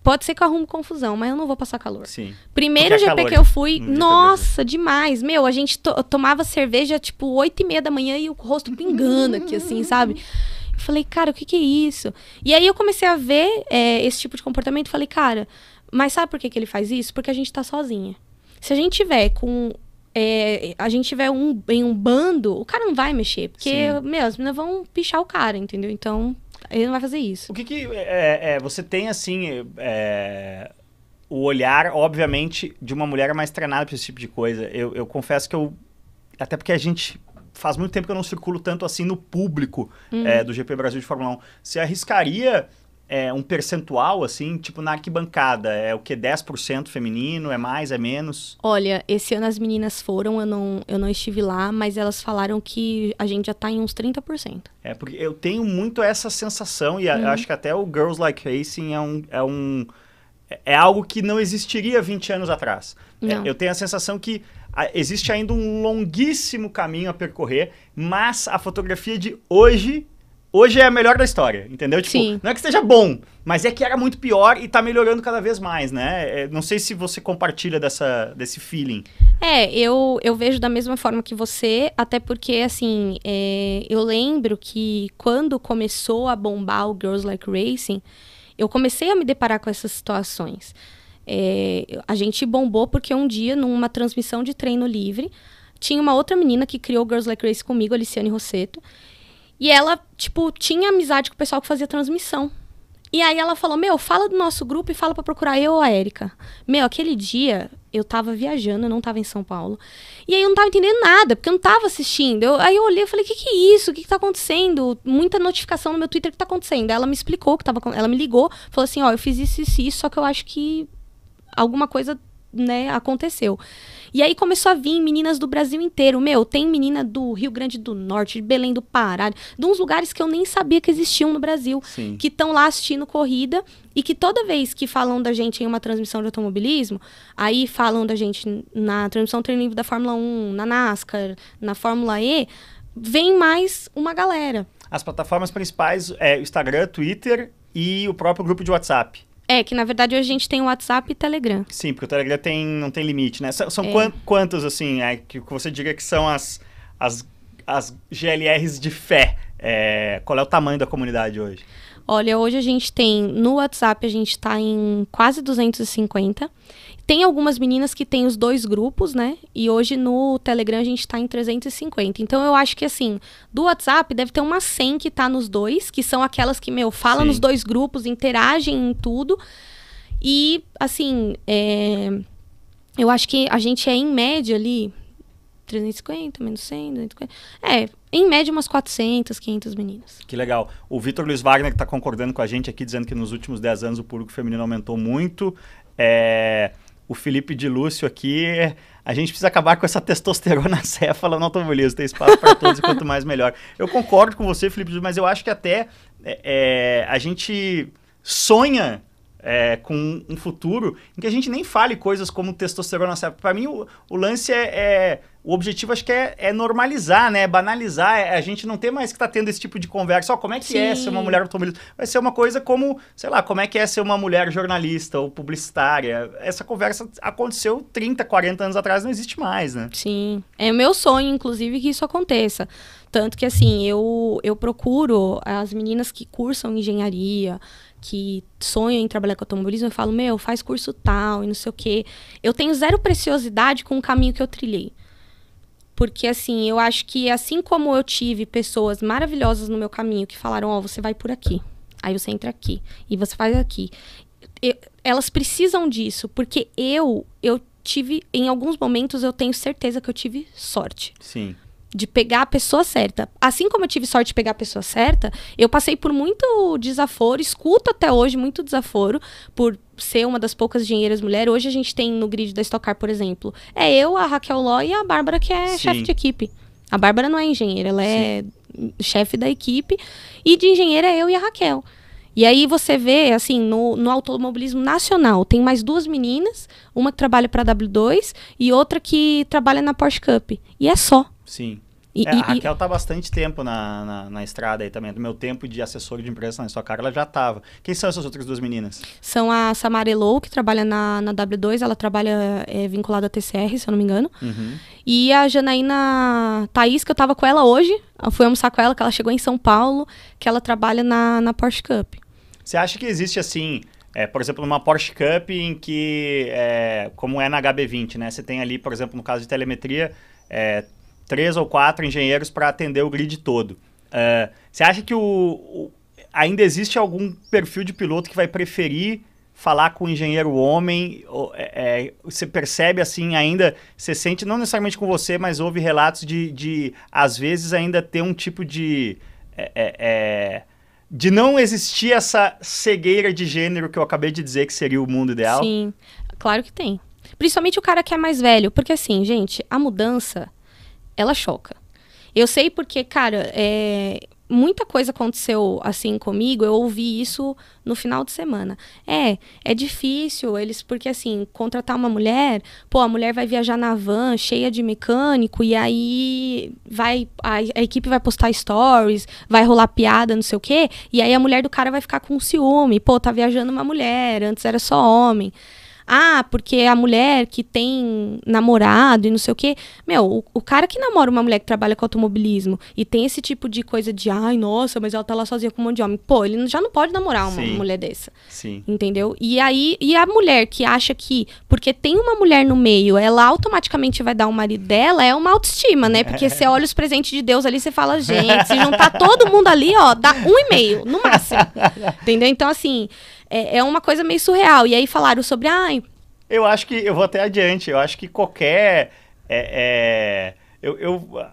Pode ser que eu arrume confusão, mas eu não vou passar calor. Sim. Primeiro GP calor, que eu fui, nossa, demais. Meu, a gente to tomava cerveja tipo 8 e meia da manhã e o rosto pingando aqui, assim, sabe? Eu falei, cara, o que, que é isso? E aí eu comecei a ver é, esse tipo de comportamento e falei, cara, mas sabe por que, que ele faz isso? Porque a gente tá sozinha. Se a gente tiver com é, a gente tiver um, em um bando, o cara não vai mexer. Porque, Sim. meu, as meninas vão pichar o cara, entendeu? Então, ele não vai fazer isso. O que que é, é, você tem, assim, é, o olhar, obviamente, de uma mulher mais treinada para esse tipo de coisa. Eu, eu confesso que eu... Até porque a gente faz muito tempo que eu não circulo tanto assim no público uhum. é, do GP Brasil de Fórmula 1. Você arriscaria é, um percentual, assim, tipo na arquibancada? É o que? 10% feminino? É mais? É menos? Olha, esse ano as meninas foram, eu não, eu não estive lá, mas elas falaram que a gente já tá em uns 30%. É, porque eu tenho muito essa sensação, e uhum. acho que até o Girls Like Racing é um. É um é algo que não existiria 20 anos atrás. É, eu tenho a sensação que existe ainda um longuíssimo caminho a percorrer, mas a fotografia de hoje hoje é a melhor da história, entendeu? Tipo, Sim. não é que esteja bom, mas é que era muito pior e tá melhorando cada vez mais, né? É, não sei se você compartilha dessa, desse feeling. É, eu, eu vejo da mesma forma que você, até porque, assim, é, eu lembro que quando começou a bombar o Girls Like Racing, eu comecei a me deparar com essas situações. É, a gente bombou porque um dia, numa transmissão de treino livre, tinha uma outra menina que criou o Girls Like Racing comigo, a Liciane Rosseto, e ela, tipo, tinha amizade com o pessoal que fazia transmissão. E aí ela falou: Meu, fala do nosso grupo e fala pra procurar eu ou a Érica. Meu, aquele dia eu tava viajando, eu não tava em São Paulo. E aí eu não tava entendendo nada, porque eu não tava assistindo. Eu- aí eu olhei e falei: O que, que é isso? O que, que tá acontecendo? Muita notificação no meu Twitter, que tá acontecendo? Ela me explicou que tava Ela me ligou, falou assim: Ó, eu fiz isso, isso, isso, só que eu acho que alguma coisa, né, aconteceu. E aí começou a vir meninas do Brasil inteiro. Meu, tem menina do Rio Grande do Norte, de Belém do Pará, de uns lugares que eu nem sabia que existiam no Brasil Sim. que estão lá assistindo corrida e que toda vez que falam da gente em uma transmissão de automobilismo, aí falam da gente na transmissão treino livre da Fórmula 1, na NASCAR, na Fórmula E, vem mais uma galera. As plataformas principais é o Instagram, Twitter e o próprio grupo de WhatsApp. É, que na verdade hoje a gente tem o WhatsApp e Telegram. Sim, porque o Telegram tem, não tem limite, né? São, são É. quan- quantos, assim, é, que você diria que são as, as, as GLRs de fé? É, qual é o tamanho da comunidade hoje? Olha, hoje a gente tem no WhatsApp a gente tá em quase 250. Tem algumas meninas que têm os dois grupos, né? E hoje no Telegram a gente tá em 350. Então eu acho que assim, do WhatsApp deve ter umas 100 que tá nos dois, que são aquelas que, meu, falam Sim. nos dois grupos, interagem em tudo. E assim, é, eu acho que a gente é em média ali 350, menos 100, 250. É, em média umas 400, 500 meninas. Que legal. O Vitor Luiz Wagner está concordando com a gente aqui, dizendo que nos últimos 10 anos o público feminino aumentou muito. É, o Felipe de Lúcio aqui, a gente precisa acabar com essa testosterona [LAUGHS] céfala no automobilismo. Tem espaço para todos e quanto mais melhor. Eu concordo com você, Felipe, mas eu acho que até é, é, a gente sonha é, com um futuro em que a gente nem fale coisas como testosterona. Para mim, o, o lance é, é- O objetivo acho que é, é normalizar, né? Banalizar. É, a gente não ter mais que estar tendo esse tipo de conversa. Ó, como é que é Sim. ser uma mulher automobilista? Vai ser uma coisa como, sei lá, como é que é ser uma mulher jornalista ou publicitária. Essa conversa aconteceu 30, 40 anos atrás, não existe mais, né? Sim. É meu sonho, inclusive, que isso aconteça. Tanto que, assim, eu, eu procuro as meninas que cursam engenharia, que sonham em trabalhar com automobilismo, eu falo, meu, faz curso tal e não sei o quê. Eu tenho zero preciosidade com o caminho que eu trilhei. Porque, assim, eu acho que assim como eu tive pessoas maravilhosas no meu caminho que falaram, ó, você vai por aqui. Aí você entra aqui. E você faz aqui. Eu- elas precisam disso, porque eu, eu tive, em alguns momentos, eu tenho certeza que eu tive sorte Sim. De pegar a pessoa certa. Assim como eu tive sorte de pegar a pessoa certa, eu passei por muito desaforo, escuto até hoje muito desaforo por ser uma das poucas engenheiras mulheres. Hoje a gente tem no grid da Stock Car, por exemplo, é eu, a Raquel Ló e a Bárbara que é Sim. chefe de equipe. A Bárbara não é engenheira, ela é chefe da equipe e de engenheira é eu e a Raquel. E aí você vê, assim, no, no automobilismo nacional, tem mais duas meninas, uma que trabalha para a W2 e outra que trabalha na Porsche Cup. E é só. Sim. E- É, e- a Raquel tá bastante tempo na, na, na estrada aí também. Do meu tempo de assessor de imprensa na sua cara, ela já tava. Quem são essas outras duas meninas? São a Samara Elou, que trabalha na, na W2, ela trabalha é, vinculada à TCR, se eu não me engano. Uhum. E a Janaína Thaís, que eu tava com ela hoje, eu fui almoçar com ela, que ela chegou em São Paulo, que ela trabalha na, na Porsche Cup. Você acha que existe assim, é, por exemplo, numa Porsche Cup em que, é, como é na HB20, né? Você tem ali, por exemplo, no caso de telemetria, é, três ou quatro engenheiros para atender o grid todo. É, você acha que o, o- ainda existe algum perfil de piloto que vai preferir falar com o engenheiro homem? É, você percebe assim ainda, você sente, não necessariamente com você, mas houve relatos de, de às vezes, ainda ter um tipo de... de não existir essa cegueira de gênero que eu acabei de dizer que seria o mundo ideal? Sim, claro que tem. Principalmente o cara que é mais velho, porque assim, gente, a mudança, ela choca. Eu sei porque, cara, é, muita coisa aconteceu assim comigo, eu ouvi isso no final de semana. É, é difícil eles, porque assim, contratar uma mulher, pô, a mulher vai viajar na van cheia de mecânico e aí vai a, a equipe vai postar stories, vai rolar piada, não sei o quê, e aí a mulher do cara vai ficar com ciúme, pô, tá viajando uma mulher, antes era só homem. Ah, porque a mulher que tem namorado e não sei o quê. Meu, o, o, cara que namora uma mulher que trabalha com automobilismo e tem esse tipo de coisa de, ai, nossa, mas ela tá lá sozinha com um monte de homem. Pô, ele já não pode namorar uma Sim. mulher dessa. Sim. Entendeu? E aí, e a mulher que acha que, porque tem uma mulher no meio, ela automaticamente vai dar o um marido dela, é uma autoestima, né? Porque você olha os presentes de Deus ali, você fala, gente, se juntar todo mundo ali, ó, dá um e meio, no máximo. [LAUGHS] Entendeu? Então, assim é, é uma coisa meio surreal. E aí falaram sobre, ai. Eu acho que, eu vou até adiante, eu acho que qualquer. É, é, eu, eu,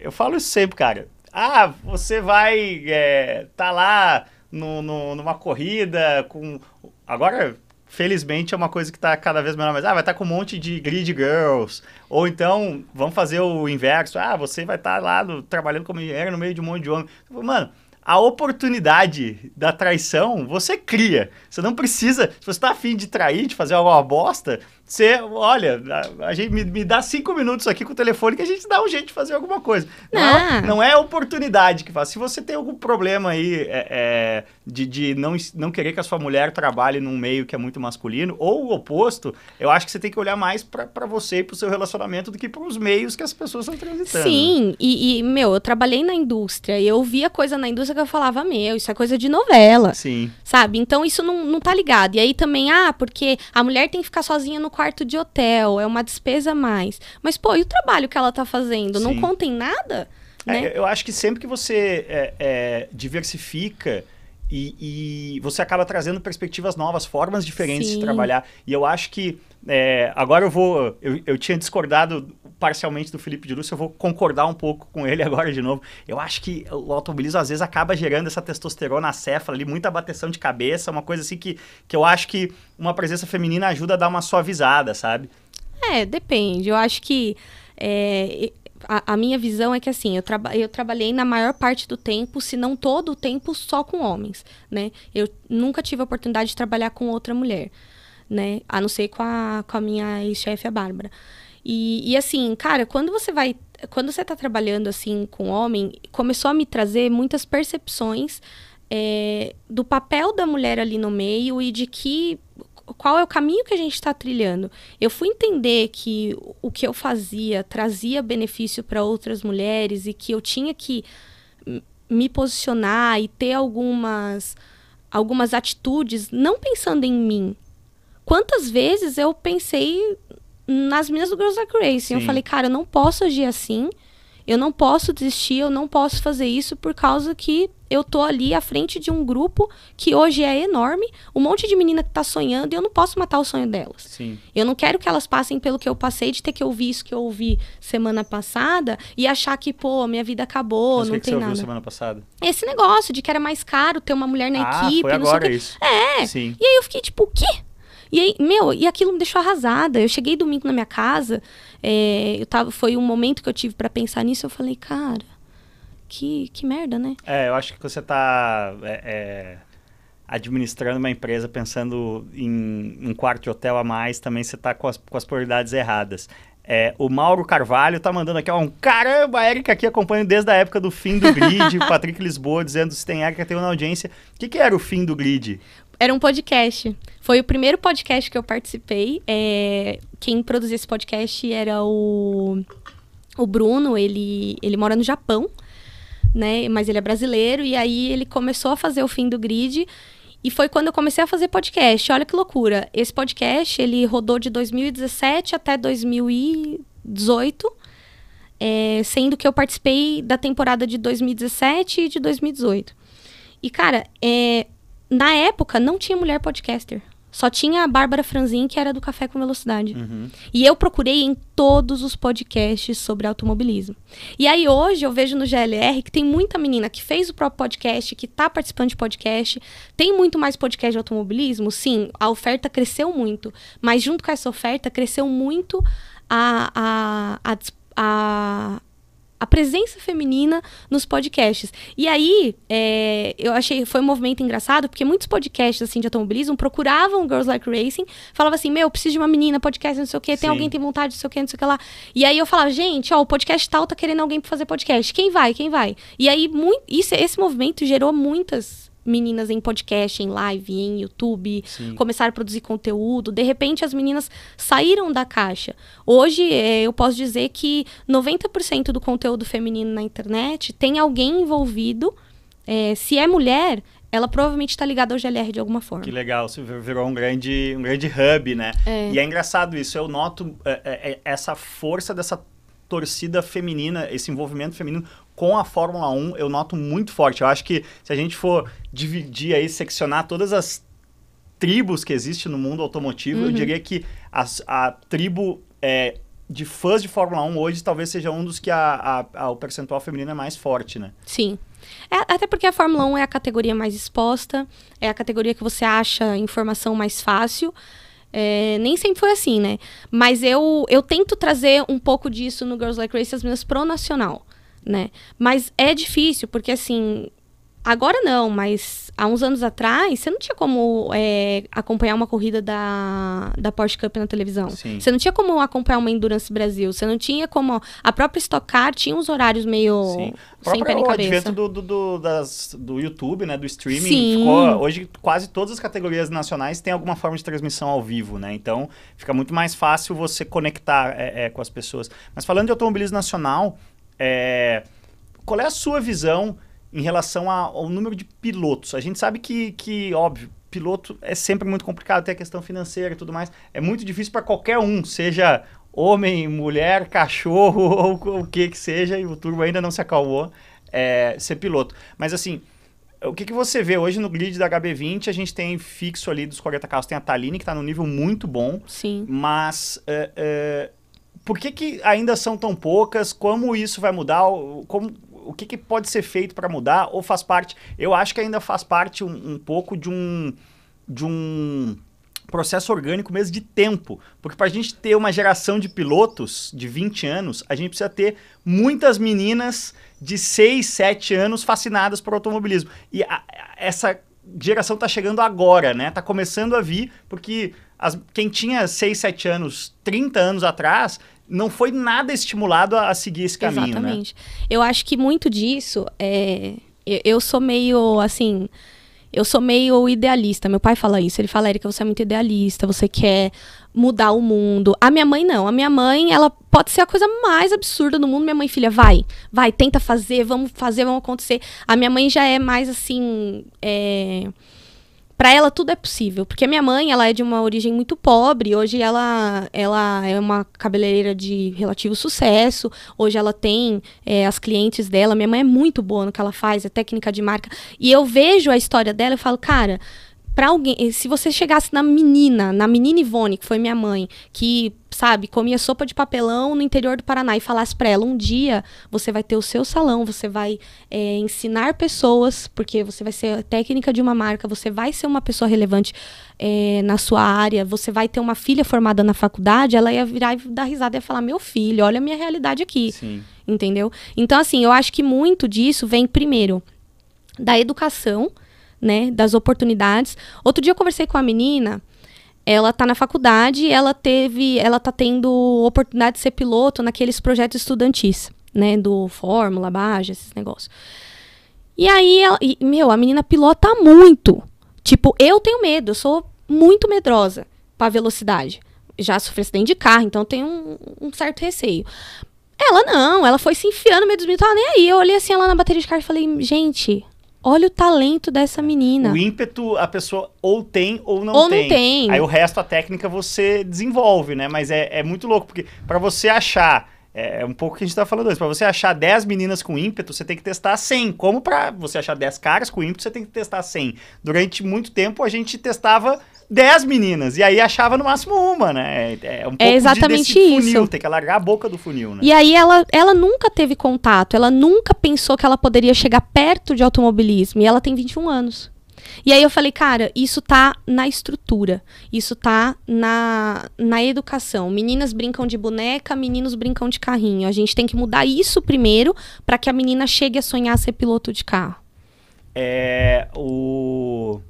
eu falo isso sempre, cara. Ah, você vai é, tá lá no, no, numa corrida com. Agora, felizmente, é uma coisa que está cada vez menor, mas ah, vai estar tá com um monte de grid girls. Ou então, vamos fazer o inverso. Ah, você vai estar tá lá no, trabalhando como engenheiro no meio de um monte de homem. Mano, a oportunidade da traição você cria. Você não precisa. Se você está afim de trair, de fazer alguma bosta, você, olha, a, a gente me, me, dá cinco minutos aqui com o telefone que a gente dá um jeito de fazer alguma coisa. Não, é, não é oportunidade que faz. Se você tem algum problema aí é, é, de, de não, não querer que a sua mulher trabalhe num meio que é muito masculino, ou o oposto, eu acho que você tem que olhar mais para você e para o seu relacionamento do que para os meios que as pessoas estão transitando. Sim, e, e, meu, eu trabalhei na indústria e eu via coisa na indústria que eu falava, meu, isso é coisa de novela. Sim. Sabe? Então isso não, não tá ligado. E aí também, ah, porque a mulher tem que ficar sozinha no quarto de hotel, é uma despesa a mais. Mas, pô, e o trabalho que ela tá fazendo? Sim. Não conta em nada? É, né? eu acho que sempre que você é, é, diversifica e, e, você acaba trazendo perspectivas novas, formas diferentes Sim. de trabalhar. E eu acho que é, agora eu vou. Eu, eu tinha discordado parcialmente do Felipe de Lúcio, eu vou concordar um pouco com ele [LAUGHS] agora de novo. Eu acho que o automobilismo às vezes acaba gerando essa testosterona acéfala ali, muita bateção de cabeça, uma coisa assim que, que eu acho que uma presença feminina ajuda a dar uma suavizada, sabe? É, depende. Eu acho que é, a, minha visão é que assim, eu, traba eu trabalhei na maior parte do tempo, se não todo o tempo, só com homens, né? Eu nunca tive a oportunidade de trabalhar com outra mulher, né? A não ser com a, com a minha ex-chefe, a Bárbara. E, e assim, cara, quando você vai. Quando você tá trabalhando assim com homem, começou a me trazer muitas percepções é, do papel da mulher ali no meio e de que qual é o caminho que a gente está trilhando. Eu fui entender que o que eu fazia trazia benefício para outras mulheres e que eu tinha que me posicionar e ter algumas algumas atitudes não pensando em mim. Quantas vezes eu pensei nas minhas do Girls Like Racing. Sim. Eu falei, cara, eu não posso agir assim. Eu não posso desistir, eu não posso fazer isso por causa que eu tô ali à frente de um grupo que hoje é enorme, um monte de menina que tá sonhando e eu não posso matar o sonho delas. Sim. Eu não quero que elas passem pelo que eu passei de ter que ouvir isso que eu ouvi semana passada e achar que, pô, minha vida acabou, Mas não que tem que você nada. Ouviu semana passada? Esse negócio de que era mais caro ter uma mulher na ah, equipe, foi agora isso. É. Sim. E aí eu fiquei tipo, o quê? E aí, meu, e aquilo me deixou arrasada. Eu cheguei domingo na minha casa, é, eu tava, foi um momento que eu tive para pensar nisso. Eu falei, cara, que, que merda, né? É, eu acho que você tá é, é, administrando uma empresa pensando em um quarto de hotel a mais, também você tá com as, com as prioridades erradas. É, o Mauro Carvalho tá mandando aqui, ó, um caramba, a Erika aqui acompanha desde a época do fim do grid, [LAUGHS] Patrick Lisboa dizendo se tem Erika, tem uma audiência. O que, que era o fim do grid? Era um podcast. Foi o primeiro podcast que eu participei. É, quem produzia esse podcast era o, o Bruno, ele, ele mora no Japão, né? Mas ele é brasileiro, e aí ele começou a fazer o fim do grid. E foi quando eu comecei a fazer podcast. Olha que loucura. Esse podcast, ele rodou de 2017 até 2018. É, sendo que eu participei da temporada de 2017 e de 2018. E, cara, é, na época, não tinha mulher podcaster. Só tinha a Bárbara Franzin, que era do Café com Velocidade. Uhum. E eu procurei em todos os podcasts sobre automobilismo. E aí hoje eu vejo no GLR que tem muita menina que fez o próprio podcast, que está participando de podcast. Tem muito mais podcast de automobilismo? Sim, a oferta cresceu muito. Mas junto com essa oferta, cresceu muito a, a, a, a a presença feminina nos podcasts. E aí, é, eu achei, foi um movimento engraçado, porque muitos podcasts, assim, de automobilismo procuravam Girls Like Racing, falavam assim, meu, preciso de uma menina, podcast, não sei o quê, tem Sim. alguém que tem vontade, não sei o quê, não sei o que lá. E aí eu falava, gente, ó, o podcast tal tá querendo alguém pra fazer podcast. Quem vai? Quem vai? E aí, muito, isso, esse movimento gerou muitas meninas em podcast, em live, em YouTube, Sim. começaram a produzir conteúdo. De repente, as meninas saíram da caixa. Hoje, eh, eu posso dizer que 90% do conteúdo feminino na internet tem alguém envolvido. Eh, se é mulher, ela provavelmente está ligada ao GLR de alguma forma. Que legal, você vir- virou um grande, um grande hub, né? É. E é engraçado isso, eu noto é, é, é, essa força dessa torcida feminina, esse envolvimento feminino com a Fórmula 1, eu noto muito forte. Eu acho que se a gente for dividir aí, seccionar todas as tribos que existem no mundo automotivo, eu Uhum. diria que as- a, tribo é, de fãs de Fórmula 1 hoje talvez seja um dos que a, a- a- o percentual feminino é mais forte, né? Sim. É, até porque a Fórmula 1 é a categoria mais exposta, é a categoria que você acha informação mais fácil. É, nem sempre foi assim, né? Mas eu, eu tento trazer um pouco disso no Girls Like Race, as meninas pro nacional, né? Mas é difícil, porque assim, agora não, mas há uns anos atrás, você não tinha como é, acompanhar uma corrida da, da Porsche Cup na televisão. Sim. Você não tinha como acompanhar uma Endurance Brasil, você não tinha como... A própria Stock Car tinha uns horários meio Sim. sem pé nem o cabeça. advento do, do, do, das- do YouTube, né? Do streaming. Sim. Ficou, hoje, quase todas as categorias nacionais têm alguma forma de transmissão ao vivo, né? Então, fica muito mais fácil você conectar é, é, com as pessoas. Mas falando de automobilismo nacional, é, qual é a sua visão em relação ao número de pilotos? A gente sabe que, que, óbvio, piloto é sempre muito complicado, tem a questão financeira e tudo mais. É muito difícil para qualquer um, seja homem, mulher, cachorro [LAUGHS] ou o que que seja, e o turbo ainda não se acalmou, é, ser piloto. Mas assim, o que, que você vê hoje no grid da HB20? A gente tem fixo ali dos 40 carros, tem a Taline, que está num nível muito bom, Sim. mas é, é, por que, que ainda são tão poucas? Como isso vai mudar? Como, o que, que pode ser feito para mudar? Ou faz parte? Eu acho que ainda faz parte um, um pouco de um, de um processo orgânico mesmo de tempo. Porque para a gente ter uma geração de pilotos de 20 anos, a gente precisa ter muitas meninas de 6, 7 anos fascinadas por automobilismo. E a- a- essa geração tá chegando agora, né? Tá começando a vir, porque as- quem tinha 6, 7 anos, 30 anos atrás, não foi nada estimulado a, a seguir esse caminho, né? Exatamente. Eu acho que muito disso é. Eu, eu sou meio assim. Eu sou meio idealista. Meu pai fala isso. Ele fala, Erika, você é muito idealista, você quer mudar o mundo. A minha mãe não. A minha mãe, ela pode ser a coisa mais absurda do mundo. Minha mãe, filha, vai, vai, tenta fazer, vamos fazer, vamos acontecer. A minha mãe já é mais assim. É... Pra ela tudo é possível, porque a minha mãe, ela é de uma origem muito pobre, hoje ela, ela é uma cabeleireira de relativo sucesso, hoje ela tem é, as clientes dela, minha mãe é muito boa no que ela faz, é técnica de marca, e eu vejo a história dela e falo, cara, pra alguém, se você chegasse na menina, na menina Ivone, que foi minha mãe, que, sabe, comia sopa de papelão no interior do Paraná e falasse pra ela, um dia você vai ter o seu salão, você vai é, ensinar pessoas, porque você vai ser técnica de uma marca, você vai ser uma pessoa relevante é, na sua área, você vai ter uma filha formada na faculdade, ela ia virar e dar risada e ia falar, meu filho, olha a minha realidade aqui Sim. entendeu? Então, assim, eu acho que muito disso vem, primeiro, da educação, né, das oportunidades. Outro dia eu conversei com a menina, ela tá na faculdade, ela teve, ela tá tendo oportunidade de ser piloto naqueles projetos estudantis, né, do Fórmula, Baja, esses negócios. E aí, ela, e, meu, a menina pilota muito. Tipo, eu tenho medo, eu sou muito medrosa pra velocidade. Já sofri acidente de carro, então tenho um, um certo receio. Ela não, ela foi se enfiando no meio dos meninos, tava nem aí. Eu olhei assim ela na bateria de carro e falei, gente, olha o talento dessa menina. O ímpeto a pessoa ou tem ou não Ou tem. não tem. Aí o resto, a técnica, você desenvolve, né? Mas é, é muito louco, porque para você achar. É um pouco o que a gente tá falando antes. Pra você achar 10 meninas com ímpeto, você tem que testar 100. Como pra você achar 10 caras com ímpeto, você tem que testar 100. Durante muito tempo, a gente testava 10 meninas. E aí achava no máximo uma, né? É, é um pouco de- exatamente funil. isso. Tem que alargar a boca do funil, né? E aí ela, ela nunca teve contato, ela nunca pensou que ela poderia chegar perto de automobilismo. E ela tem 21 anos. E aí eu falei, cara, isso tá na estrutura, isso tá na, na educação. Meninas brincam de boneca, meninos brincam de carrinho. A gente tem que mudar isso primeiro para que a menina chegue a sonhar ser piloto de carro. É o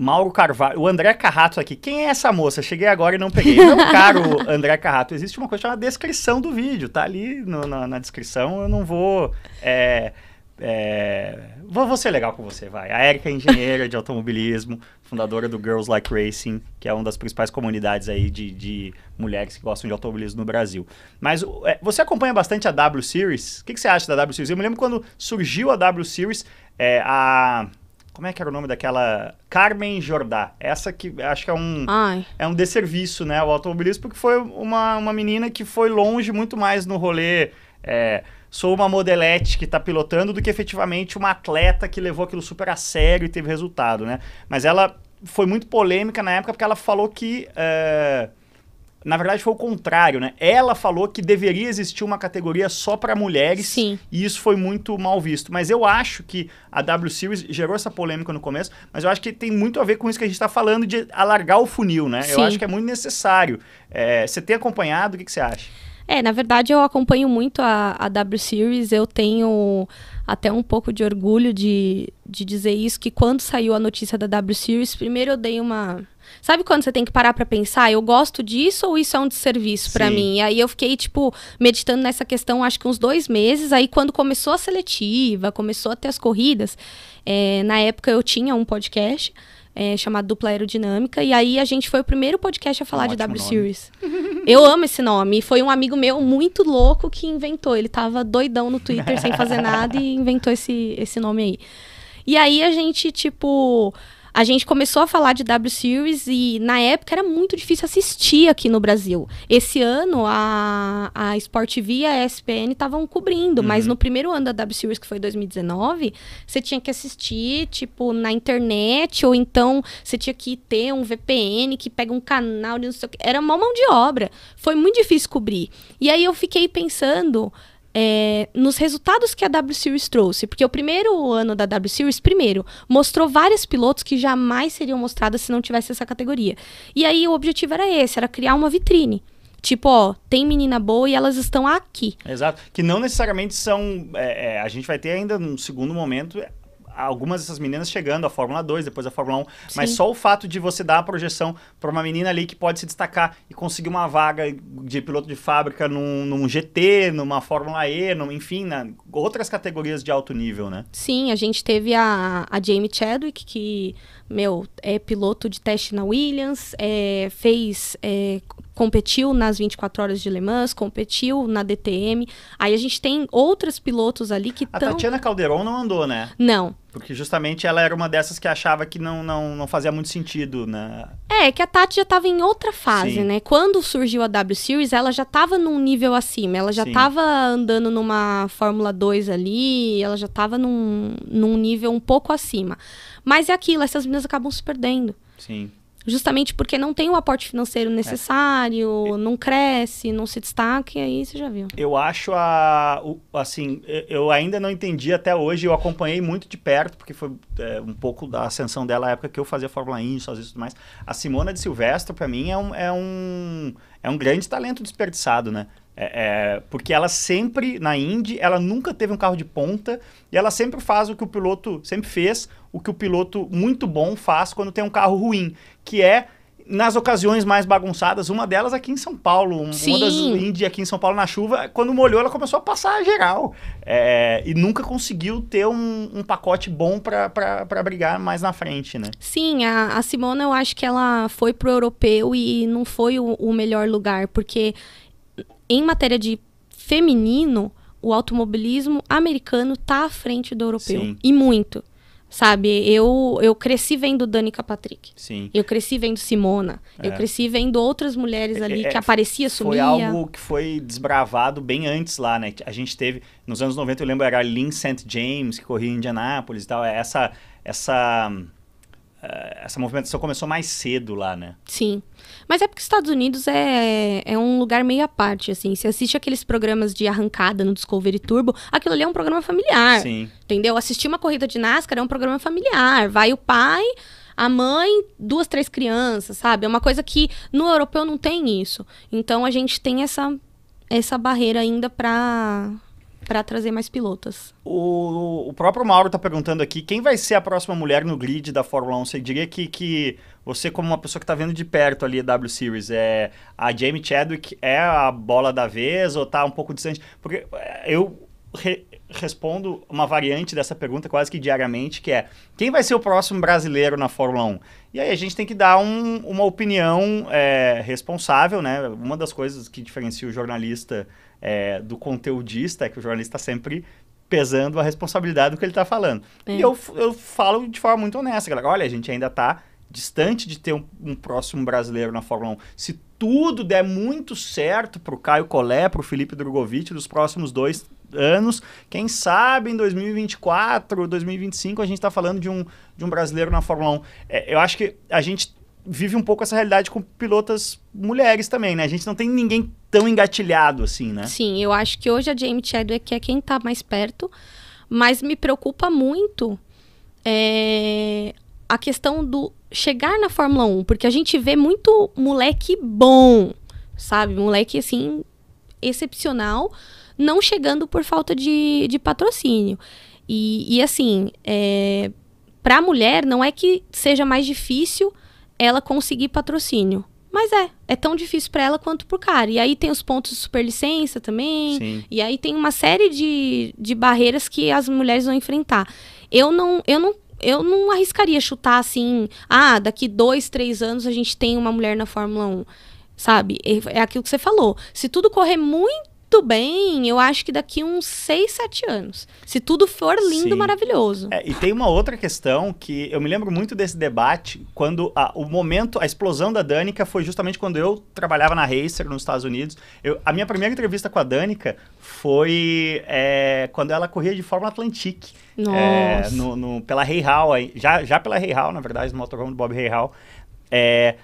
Mauro Carvalho, o André Carrato aqui. Quem é essa moça? Cheguei agora e não peguei. Meu [LAUGHS] caro André Carrato, existe uma coisa chamada descrição do vídeo, tá ali no, na, na, descrição. Eu não vou. É, é, vou, vou ser legal com você, vai. A Erika é engenheira de automobilismo, fundadora do Girls Like Racing, que é uma das principais comunidades aí de, de mulheres que gostam de automobilismo no Brasil. Mas é, você acompanha bastante a W Series? O que, que, você acha da W Series? Eu me lembro quando surgiu a W Series, é, a como é que era o nome daquela? Carmen Jordá. Essa que acho que é um, Ai. é um desserviço, né? O automobilismo, porque foi uma, uma menina que foi longe muito mais no rolê. É, sou uma modelete que está pilotando do que efetivamente uma atleta que levou aquilo super a sério e teve resultado, né? Mas ela foi muito polêmica na época porque ela falou que. É, na verdade, foi o contrário, né? Ela falou que deveria existir uma categoria só para mulheres Sim. e isso foi muito mal visto. Mas eu acho que a W Series gerou essa polêmica no começo, mas eu acho que tem muito a ver com isso que a gente está falando de alargar o funil, né? Sim. Eu acho que é muito necessário. É, você tem acompanhado? O que, que você acha? É, na verdade eu acompanho muito a, a W Series, eu tenho até um pouco de orgulho de, de dizer isso, que quando saiu a notícia da W Series, primeiro eu dei uma... Sabe quando você tem que parar para pensar, eu gosto disso ou isso é um desserviço para mim? E aí eu fiquei, tipo, meditando nessa questão acho que uns dois meses, aí quando começou a seletiva, começou a ter as corridas, é, na época eu tinha um podcast é, chamado Dupla Aerodinâmica. E aí a gente foi o primeiro podcast a falar um de W nome. Series. [LAUGHS] Eu amo esse nome. E foi um amigo meu muito louco que inventou. Ele tava doidão no Twitter sem fazer nada e inventou esse, esse nome aí. E aí a gente, tipo a gente começou a falar de W Series e na época era muito difícil assistir aqui no Brasil. Esse ano a, a Sport TV e a ESPN estavam cobrindo, uhum. mas no primeiro ano da W Series, que foi 2019, você tinha que assistir, tipo, na internet, ou então você tinha que ter um VPN que pega um canal de não sei o que. Era uma mão de obra. Foi muito difícil cobrir. E aí eu fiquei pensando é, nos resultados que a W Series trouxe, porque o primeiro ano da W Series, primeiro, mostrou vários pilotos que jamais seriam mostrados se não tivesse essa categoria. E aí o objetivo era esse, era criar uma vitrine. Tipo, ó, tem menina boa e elas estão aqui. Exato. Que não necessariamente são. É, é, a gente vai ter ainda num segundo momento algumas dessas meninas chegando à Fórmula 2, depois à Fórmula 1, Sim. mas só o fato de você dar a projeção para uma menina ali que pode se destacar e conseguir uma vaga de piloto de fábrica num, num GT, numa Fórmula E, num, enfim, na, outras categorias de alto nível, né? Sim, a gente teve a, a Jamie Chadwick, que, meu, é piloto de teste na Williams, é, fez é, competiu nas 24 horas de Le Mans, competiu na DTM. Aí a gente tem outros pilotos ali que estão. A Tatiana Calderon não andou, né? Não. Porque justamente ela era uma dessas que achava que não, não, não fazia muito sentido, né? É, que a Tati já estava em outra fase, Sim. né? Quando surgiu a W Series, ela já estava num nível acima. Ela já estava andando numa Fórmula 2 ali, ela já estava num, num nível um pouco acima. Mas é aquilo, essas meninas acabam se perdendo. Sim justamente porque não tem o aporte financeiro necessário, é. não cresce, não se destaca, e aí você já viu. Eu acho a. O, assim, eu ainda não entendi até hoje, eu acompanhei muito de perto, porque foi é, um pouco da ascensão dela época que eu fazia Fórmula 1, só isso e tudo mais. A Simona de Silvestre, para mim, é um, é, um, é um grande talento desperdiçado, né? É, é, porque ela sempre, na Indy, ela nunca teve um carro de ponta e ela sempre faz o que o piloto sempre fez, o que o piloto muito bom faz quando tem um carro ruim, que é nas ocasiões mais bagunçadas, uma delas aqui em São Paulo, um, uma das Indy aqui em São Paulo na chuva, quando molhou ela começou a passar geral é, e nunca conseguiu ter um, um pacote bom para brigar mais na frente, né? Sim, a, a Simona eu acho que ela foi pro europeu e não foi o, o melhor lugar, porque em matéria de feminino, o automobilismo americano está à frente do europeu. Sim. E muito. Sabe, eu, eu cresci vendo Danica Patrick. Sim. Eu cresci vendo Simona. É. Eu cresci vendo outras mulheres é, ali é, que aparecia, sumia. Foi algo que foi desbravado bem antes lá, né? A gente teve, nos anos 90, eu lembro, era Lynn St. James, que corria em Indianápolis e tal. Essa, essa uh, essa movimentação começou mais cedo lá, né? Sim. Mas é porque os Estados Unidos é, é um lugar meio à parte, assim. Você assiste aqueles programas de arrancada no Discovery Turbo, aquilo ali é um programa familiar. Sim. Entendeu? Assistir uma corrida de NASCAR é um programa familiar. Vai o pai, a mãe, duas, três crianças, sabe? É uma coisa que no europeu não tem isso. Então a gente tem essa, essa barreira ainda para para trazer mais pilotas. O, o próprio Mauro está perguntando aqui, quem vai ser a próxima mulher no grid da Fórmula 1? Você diria que, que você, como uma pessoa que está vendo de perto ali a W Series, é, a Jamie Chadwick é a bola da vez ou está um pouco distante? Porque é, eu re, respondo uma variante dessa pergunta quase que diariamente, que é quem vai ser o próximo brasileiro na Fórmula 1? E aí a gente tem que dar um, uma opinião é, responsável, né? Uma das coisas que diferencia o jornalista é, do conteudista é que o jornalista está sempre pesando a responsabilidade do que ele está falando. É. E eu, eu falo de forma muito honesta, galera. Olha, a gente ainda está distante de ter um, um, próximo brasileiro na Fórmula 1. Se tudo der muito certo para o Caio Collet, para o Felipe Drogovic nos próximos dois anos, quem sabe em 2024, 2025 a gente está falando de um, de um brasileiro na Fórmula 1. É, eu acho que a gente vive um pouco essa realidade com pilotas mulheres também, né? A gente não tem ninguém tão engatilhado assim, né? Sim, eu acho que hoje a Jamie Chadwick é quem está mais perto, mas me preocupa muito é, a questão do chegar na Fórmula 1, porque a gente vê muito moleque bom, sabe? Moleque, assim, excepcional, não chegando por falta de, de patrocínio. E, e assim, é, para a mulher, não é que seja mais difícil ela conseguir patrocínio. Mas é, é tão difícil para ela quanto pro cara. E aí tem os pontos de superlicença também. Sim. E aí tem uma série de, de barreiras que as mulheres vão enfrentar. Eu não, eu não, eu não arriscaria chutar assim, ah, daqui dois, três anos a gente tem uma mulher na Fórmula 1. Sabe? É, é aquilo que você falou. Se tudo correr muito muito bem, eu acho que daqui uns 6, 7 anos. Se tudo for lindo, Sim. maravilhoso. É, e tem uma outra questão que eu me lembro muito desse debate, quando a, o momento, a explosão da Danica foi justamente quando eu trabalhava na Racer nos Estados Unidos. Eu, a minha primeira entrevista com a Danica foi é, quando ela corria de Fórmula Atlantique. É, no, no, pela Rei Hall, já, já pela Rei Hall, na verdade, no motorhome do Bob Rei Hall. É,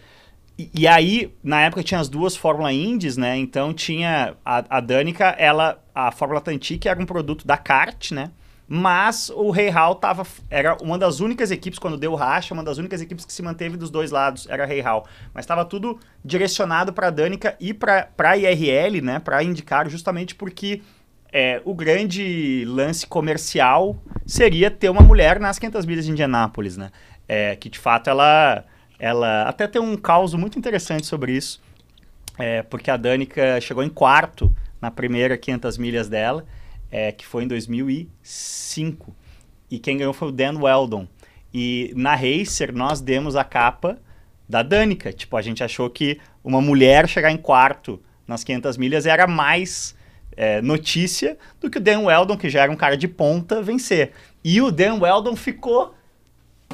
e, aí, na época tinha as duas Fórmula Indies, né? Então tinha a, a Danica, ela, a Fórmula Atlantique era um produto da kart, né? Mas o Rei Hall tava, era uma das únicas equipes, quando deu racha, uma das únicas equipes que se manteve dos dois lados, era Rei Hall. Mas estava tudo direcionado para a Danica e para a IRL, né? Para indicar justamente porque é, o grande lance comercial seria ter uma mulher nas 500 milhas de Indianápolis, né? É, que de fato ela ela até tem um caos muito interessante sobre isso, é, porque a Danica chegou em quarto na primeira 500 milhas dela, é, que foi em 2005. E quem ganhou foi o Dan Weldon. E na Racer nós demos a capa da Danica. Tipo, a gente achou que uma mulher chegar em quarto nas 500 milhas era mais é, notícia do que o Dan Weldon, que já era um cara de ponta, vencer. E o Dan Weldon ficou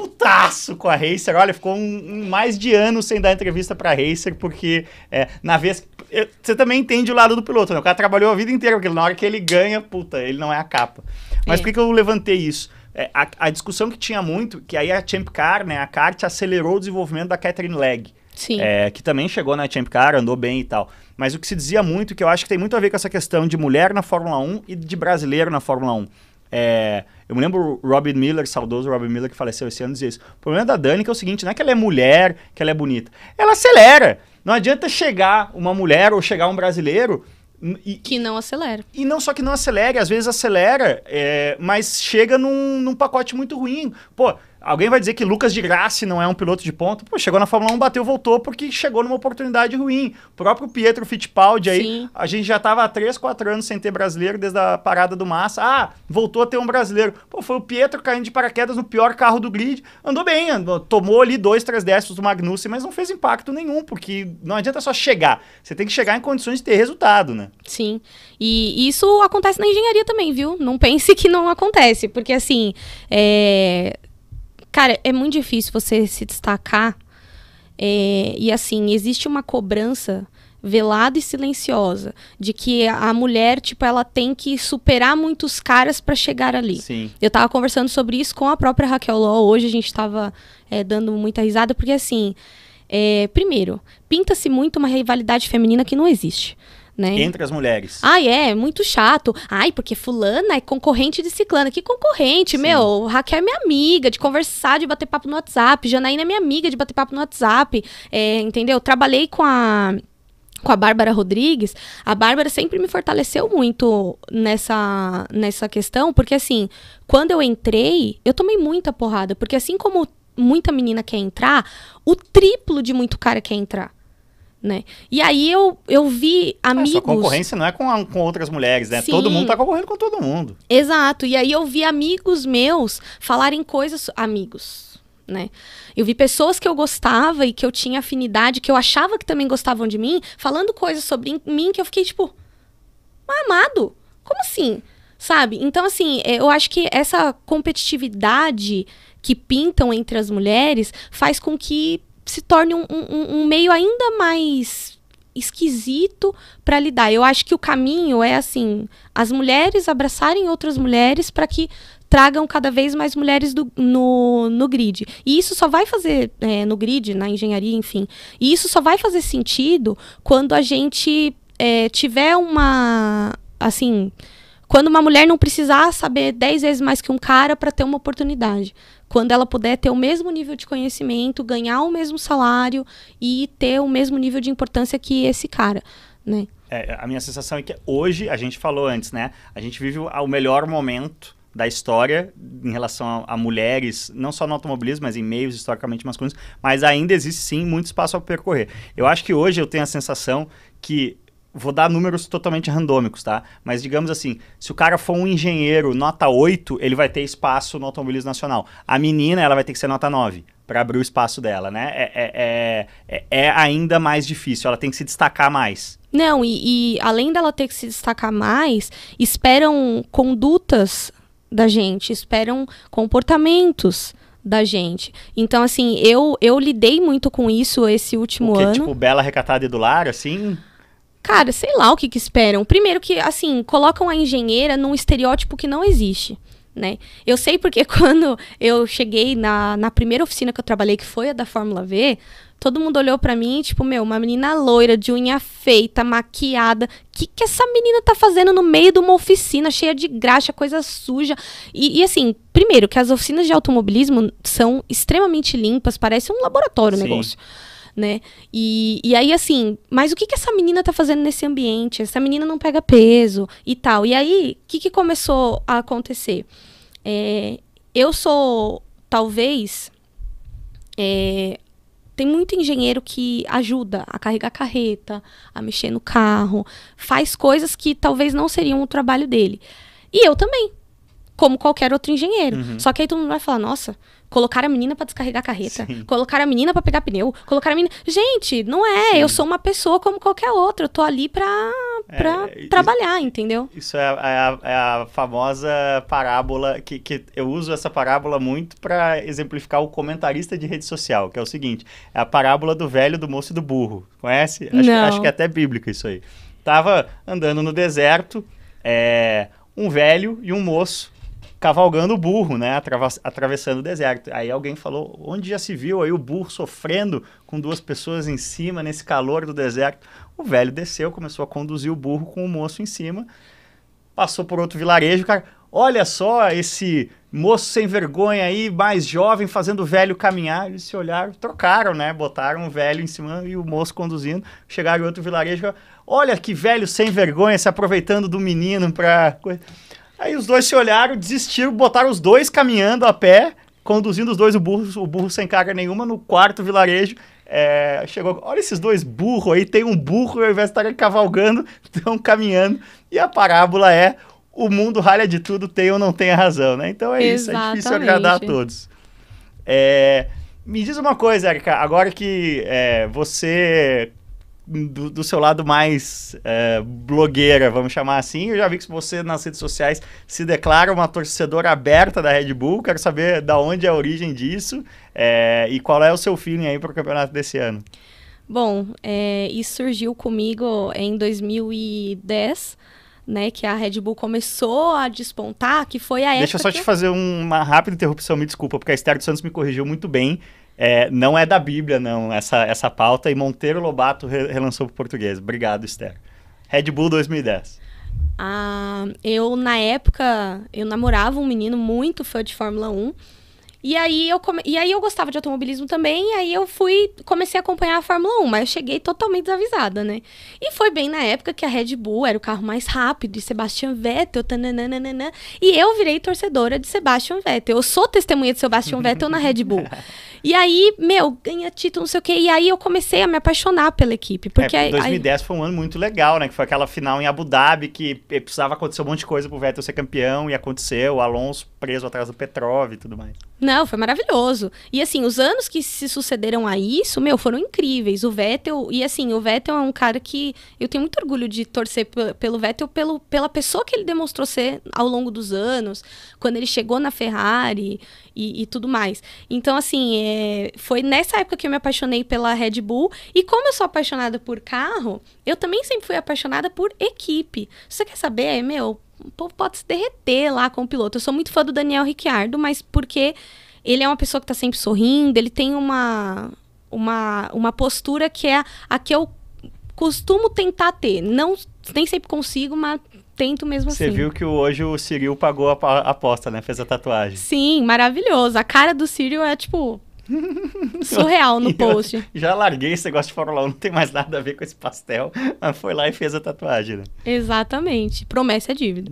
putaço com a Racer. Olha, ficou um, um, mais de ano sem dar entrevista pra Racer, porque é, na vez. Eu, você também entende o lado do piloto, né? O cara trabalhou a vida inteira porque na hora que ele ganha, puta, ele não é a capa. Mas é. por que, que eu levantei isso? É, a, a, discussão que tinha muito, que aí a Champ Car, né, a kart acelerou o desenvolvimento da Catherine Legg. Sim. É, que também chegou na Champ Car, andou bem e tal. Mas o que se dizia muito, que eu acho que tem muito a ver com essa questão de mulher na Fórmula 1 e de brasileiro na Fórmula 1 é, eu me lembro o Robin Miller, saudoso Robin Miller, que faleceu esse ano, dizia isso. O problema da Dani é, é o seguinte, não é que ela é mulher, que ela é bonita. Ela acelera. Não adianta chegar uma mulher ou chegar um brasileiro... E, que não acelera. E não só que não acelere, às vezes acelera, é, mas chega num, num pacote muito ruim. Pô, Alguém vai dizer que Lucas de Grassi não é um piloto de ponta? Pô, chegou na Fórmula 1, bateu, voltou porque chegou numa oportunidade ruim. O próprio Pietro Fittipaldi aí, Sim. a gente já estava há 3, 4 anos sem ter brasileiro desde a parada do Massa. Ah, voltou a ter um brasileiro. Pô, foi o Pietro caindo de paraquedas no pior carro do grid. Andou bem, andou, tomou ali dois, três décimos do Magnussen, mas não fez impacto nenhum, porque não adianta só chegar. Você tem que chegar em condições de ter resultado, né? Sim. E isso acontece na engenharia também, viu? Não pense que não acontece, porque assim, é Cara, é muito difícil você se destacar. É, e assim, existe uma cobrança velada e silenciosa, de que a mulher, tipo, ela tem que superar muitos caras para chegar ali. Sim. Eu tava conversando sobre isso com a própria Raquel Ló, hoje a gente tava é, dando muita risada, porque assim, é, primeiro, pinta-se muito uma rivalidade feminina que não existe. Né? Entre as mulheres. Ai, é, muito chato. Ai, porque fulana é concorrente de ciclana. Que concorrente, Sim. meu? Raquel é minha amiga, de conversar, de bater papo no WhatsApp. Janaína é minha amiga, de bater papo no WhatsApp. É, entendeu? Trabalhei com a com a Bárbara Rodrigues, a Bárbara sempre me fortaleceu muito nessa, nessa questão, porque assim, quando eu entrei, eu tomei muita porrada, porque assim como muita menina quer entrar, o triplo de muito cara quer entrar. Né? E aí eu, eu vi A amigos. sua concorrência não é com, a- com outras mulheres, né? Sim. Todo mundo tá concorrendo com todo mundo. Exato. E aí eu vi amigos meus falarem coisas. Amigos, né? Eu vi pessoas que eu gostava e que eu tinha afinidade, que eu achava que também gostavam de mim, falando coisas sobre mim que eu fiquei tipo. "Mas, amado? Como assim? Sabe? Então, assim, é, eu acho que essa competitividade que pintam entre as mulheres faz com que se torne um, um- um meio ainda mais esquisito para lidar. Eu acho que o caminho é assim, as mulheres abraçarem outras mulheres para que tragam cada vez mais mulheres do- no, no grid. E isso só vai fazer é, no grid, na engenharia, enfim. E isso só vai fazer sentido quando a gente é, tiver uma assim, quando uma mulher não precisar saber 10 vezes mais que um cara para ter uma oportunidade. Quando ela puder ter o mesmo nível de conhecimento, ganhar o mesmo salário e ter o mesmo nível de importância que esse cara, né? É, a minha sensação é que hoje, a gente falou antes, né? A gente vive o o melhor momento da história em relação a, a mulheres, não só no automobilismo, mas em meios historicamente masculinos, mas ainda existe sim muito espaço a percorrer. Eu acho que hoje eu tenho a sensação que vou dar números totalmente randômicos, tá? Mas digamos assim, se o cara for um engenheiro nota 8, ele vai ter espaço no automobilismo nacional. A menina, ela vai ter que ser nota 9 para abrir o espaço dela, né? É, é, é, é- é ainda mais difícil, ela tem que se destacar mais. Não, e, e além dela ter que se destacar mais, esperam condutas da gente, esperam comportamentos da gente. Então, assim, eu, eu lidei muito com isso esse último o que, ano. tipo, bela, recatada e do lar, assim? Cara, sei lá o que, que esperam. Primeiro que, assim, colocam a engenheira num estereótipo que não existe, né? Eu sei porque [LAUGHS] quando eu cheguei na, na primeira oficina que eu trabalhei, que foi a da Fórmula V, todo mundo olhou pra mim, tipo, meu, uma menina loira, de unha feita, maquiada. O que, que essa menina tá fazendo no meio de uma oficina cheia de graxa, coisa suja? E, e, assim, primeiro, que as oficinas de automobilismo são extremamente limpas, parece um laboratório o negócio né? E, e aí, assim, mas o que, que essa menina tá fazendo nesse ambiente? Essa menina não pega peso e tal. E aí, o que, que começou a acontecer? É, eu sou, talvez, é, tem muito engenheiro que ajuda a carregar carreta, a mexer no carro, faz coisas que talvez não seriam o trabalho dele. E eu também, como qualquer outro engenheiro. Uhum. Só que aí todo mundo vai falar, nossa, colocar a menina pra descarregar a carreta, Sim. colocar a menina pra pegar pneu, colocar a menina... Gente, não é, Sim. eu sou uma pessoa como qualquer outra, eu tô ali pra, pra É, e- trabalhar, entendeu? Isso é, a- é a, é a famosa parábola, que, que eu uso essa parábola muito para exemplificar o comentarista de rede social, que é o seguinte, é a parábola do velho, do moço e do burro. Conhece? Acho, que- Não. acho que é até bíblico isso aí. Tava andando no deserto, é, um velho e um moço cavalgando o burro, né? Atravessando o deserto. Aí alguém falou, onde já se viu aí o burro sofrendo com duas pessoas em cima, nesse calor do deserto? O velho desceu, começou a conduzir o burro com o moço em cima, passou por outro vilarejo, cara, olha só esse moço sem vergonha aí, mais jovem, fazendo o velho caminhar. Eles se olharam, trocaram, né? Botaram o velho em cima e o moço conduzindo. Chegaram em outro vilarejo, olha que velho sem vergonha, se aproveitando do menino pra... coisa." Aí os dois se olharam, desistiram, botaram os dois caminhando a pé, conduzindo os dois, o burro, o burro sem carga nenhuma, no quarto vilarejo. É, chegou, olha esses dois burros aí, tem um burro, ao invés de estarem cavalgando, [LAUGHS] estão caminhando. E a parábola é, o mundo ralha de tudo, tem ou não tem a razão, né? Então é isso, é difícil Exatamente. agradar a todos. É, me diz uma coisa, Erika, agora que é, você, do, do seu lado mais é, blogueira, vamos chamar assim, eu já vi que você nas redes sociais se declara uma torcedora aberta da Red Bull, quero saber da onde é a origem disso é, e qual é o seu feeling aí para o campeonato desse ano. Bom, é, isso surgiu comigo em 2010, né? Que a Red Bull começou a despontar, que foi a época. Deixa eu só que te fazer uma rápida interrupção, me desculpa, porque a Esther dos Santos me corrigiu muito bem. É, não é da Bíblia, não, essa, essa pauta, e Monteiro Lobato re relançou para o português. Obrigado, Esther. Red Bull 2010. Ah, eu, na época, eu namorava um menino muito fã de Fórmula 1. E aí, eu come... e aí eu gostava de automobilismo também, e aí eu fui, comecei a acompanhar a Fórmula 1, mas eu cheguei totalmente desavisada, né? E foi bem na época que a Red Bull era o carro mais rápido, e Sebastian Vettel, tananana, e eu virei torcedora de Sebastian Vettel. Eu sou testemunha de Sebastian [LAUGHS] Vettel na Red Bull. E aí, meu, ganha título, não sei o quê, e aí eu comecei a me apaixonar pela equipe, porque... É, 2010 aí... foi um ano muito legal, né? Que foi aquela final em Abu Dhabi, que precisava acontecer um monte de coisa pro Vettel ser campeão, e aconteceu, o Alonso preso atrás do Petrov e tudo mais. Não, foi maravilhoso. E assim, os anos que se sucederam a isso, meu, foram incríveis. O Vettel, e assim, o Vettel é um cara que eu tenho muito orgulho de torcer pelo Vettel, pelo, pela pessoa que ele demonstrou ser ao longo dos anos, quando ele chegou na Ferrari e, e tudo mais. Então, assim, é, foi nessa época que eu me apaixonei pela Red Bull. E como eu sou apaixonada por carro, eu também sempre fui apaixonada por equipe. Você quer saber, meu, o povo pode se derreter lá com o piloto. Eu sou muito fã do Daniel Ricciardo, mas porque ele é uma pessoa que está sempre sorrindo, ele tem uma, uma, uma postura que é a que eu costumo tentar ter. Não, nem sempre consigo, mas tento mesmo Você assim. Você viu que hoje o Cyril pagou a aposta, né? Fez a tatuagem. Sim, maravilhoso. A cara do Cyril é tipo [LAUGHS] surreal no post. Já larguei esse negócio de Fórmula 1, não tem mais nada a ver com esse pastel, mas foi lá e fez a tatuagem, né? Exatamente. Promessa é dívida.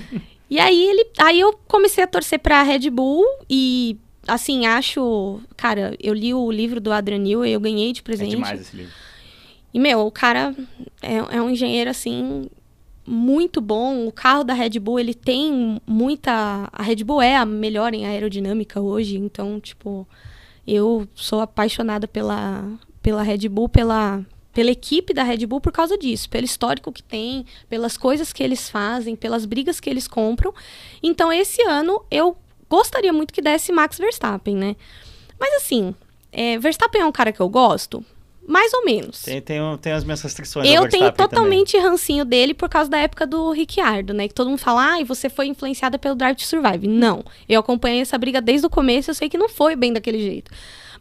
[LAUGHS] e aí ele, aí eu comecei a torcer para a Red Bull e assim, acho. Cara, eu li o livro do Adrian Newey, eu ganhei de presente. É demais esse livro. E, meu, o cara é, é um engenheiro, assim, muito bom. O carro da Red Bull, ele tem muita. A Red Bull é a melhor em aerodinâmica hoje, então, tipo, eu sou apaixonada pela, pela Red Bull, pela, pela equipe da Red Bull por causa disso, pelo histórico que tem, pelas coisas que eles fazem, pelas brigas que eles compram. Então, esse ano eu gostaria muito que desse Max Verstappen, né? Mas assim, é, Verstappen é um cara que eu gosto? Mais ou menos. Tem, tem, tem as minhas restrições. Eu tenho totalmente também. rancinho dele por causa da época do Ricciardo, né? Que todo mundo fala, ah, e você foi influenciada pelo Drive to Survive. Não. Eu acompanhei essa briga desde o começo, eu sei que não foi bem daquele jeito.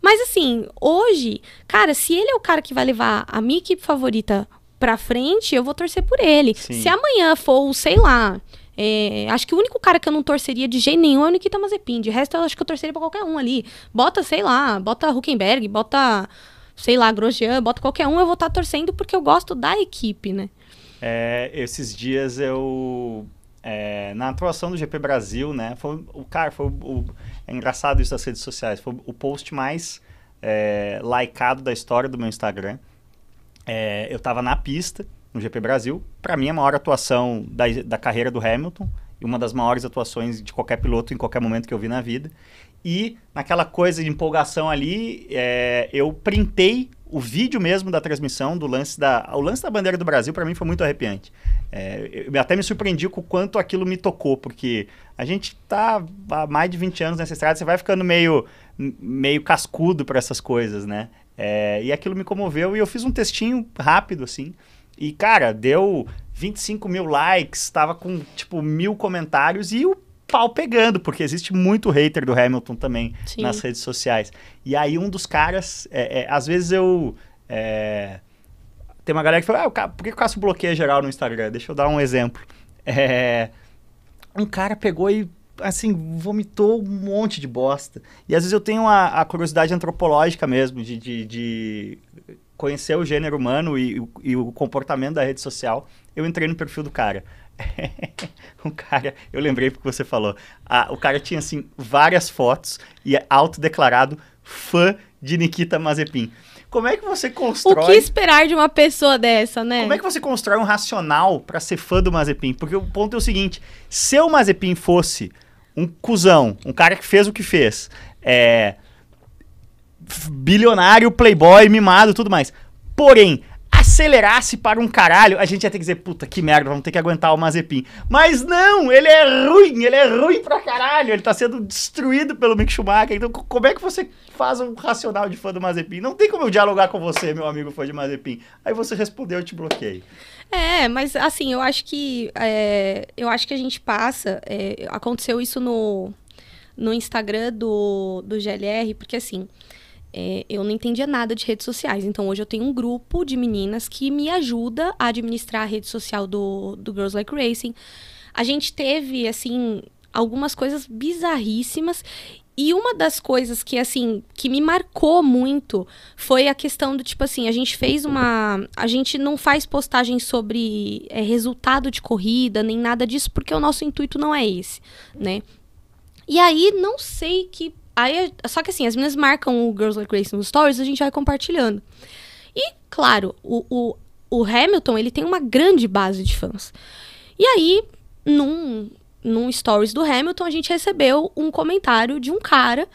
Mas assim, hoje, cara, se ele é o cara que vai levar a minha equipe favorita pra frente, eu vou torcer por ele. Sim. Se amanhã for, sei lá, é, acho que o único cara que eu não torceria de jeito nenhum é o Nikita Mazepin. De resto, eu acho que eu torceria pra qualquer um ali. Bota, sei lá, bota Huckenberg, bota, sei lá, Grosjean, bota qualquer um, eu vou estar tá torcendo porque eu gosto da equipe, né? É, esses dias eu. É, na atuação do GP Brasil, né? Foi o cara, foi o, o, é engraçado isso das redes sociais. Foi o post mais é, likeado da história do meu Instagram. É, eu tava na pista no GP Brasil. Para mim, a maior atuação da, da carreira do Hamilton e uma das maiores atuações de qualquer piloto em qualquer momento que eu vi na vida. E naquela coisa de empolgação ali, é, eu printei o vídeo mesmo da transmissão do lance da o lance da bandeira do Brasil para mim foi muito arrepiante. É, eu até me surpreendi com o quanto aquilo me tocou, porque a gente tá há mais de 20 anos nessa estrada, você vai ficando meio meio cascudo para essas coisas, né? É, e aquilo me comoveu e eu fiz um textinho rápido assim. E, cara, deu 25 mil likes, tava com, tipo, mil comentários e o pau pegando, porque existe muito hater do Hamilton também Sim. nas redes sociais. E aí um dos caras, é, é, às vezes eu... É, tem uma galera que fala, ah, por que o Cássio bloqueia geral no Instagram? Deixa eu dar um exemplo. É, um cara pegou e assim, vomitou um monte de bosta. E às vezes eu tenho a, a curiosidade antropológica mesmo, de, de, de, conhecer o gênero humano e, e, o comportamento da rede social, eu entrei no perfil do cara. [LAUGHS] o cara, eu lembrei porque você falou. Ah, o cara tinha, assim, várias fotos e é autodeclarado fã de Nikita Mazepin. Como é que você constrói... O que esperar de uma pessoa dessa, né? Como é que você constrói um racional para ser fã do Mazepin? Porque o ponto é o seguinte, se o Mazepin fosse um cuzão, um cara que fez o que fez, é bilionário, playboy, mimado tudo mais. Porém, acelerasse para um caralho, a gente ia ter que dizer, puta, que merda, vamos ter que aguentar o Mazepin. Mas não, ele é ruim, ele é ruim pra caralho, ele tá sendo destruído pelo Mick Schumacher. Então, como é que você faz um racional de fã do Mazepin? Não tem como eu dialogar com você, meu amigo fã de Mazepin. Aí você respondeu, eu te bloqueei. É, mas assim, eu acho que é, eu acho que a gente passa. É, aconteceu isso no, no Instagram do, do GLR, porque assim. É, eu não entendia nada de redes sociais. Então, hoje eu tenho um grupo de meninas que me ajuda a administrar a rede social do, do Girls Like Racing. A gente teve, assim, algumas coisas bizarríssimas. E uma das coisas que, assim, que me marcou muito foi a questão do tipo assim: a gente fez uma. A gente não faz postagem sobre é, resultado de corrida, nem nada disso, porque o nosso intuito não é esse, né? E aí, não sei que Aí, só que assim, as meninas marcam o Girls Like Racing nos stories, a gente vai compartilhando. E, claro, o, o, o Hamilton, ele tem uma grande base de fãs. E aí, num, num stories do Hamilton, a gente recebeu um comentário de um cara.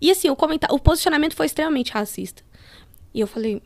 E assim, o, comentário, o posicionamento foi extremamente racista. E eu falei,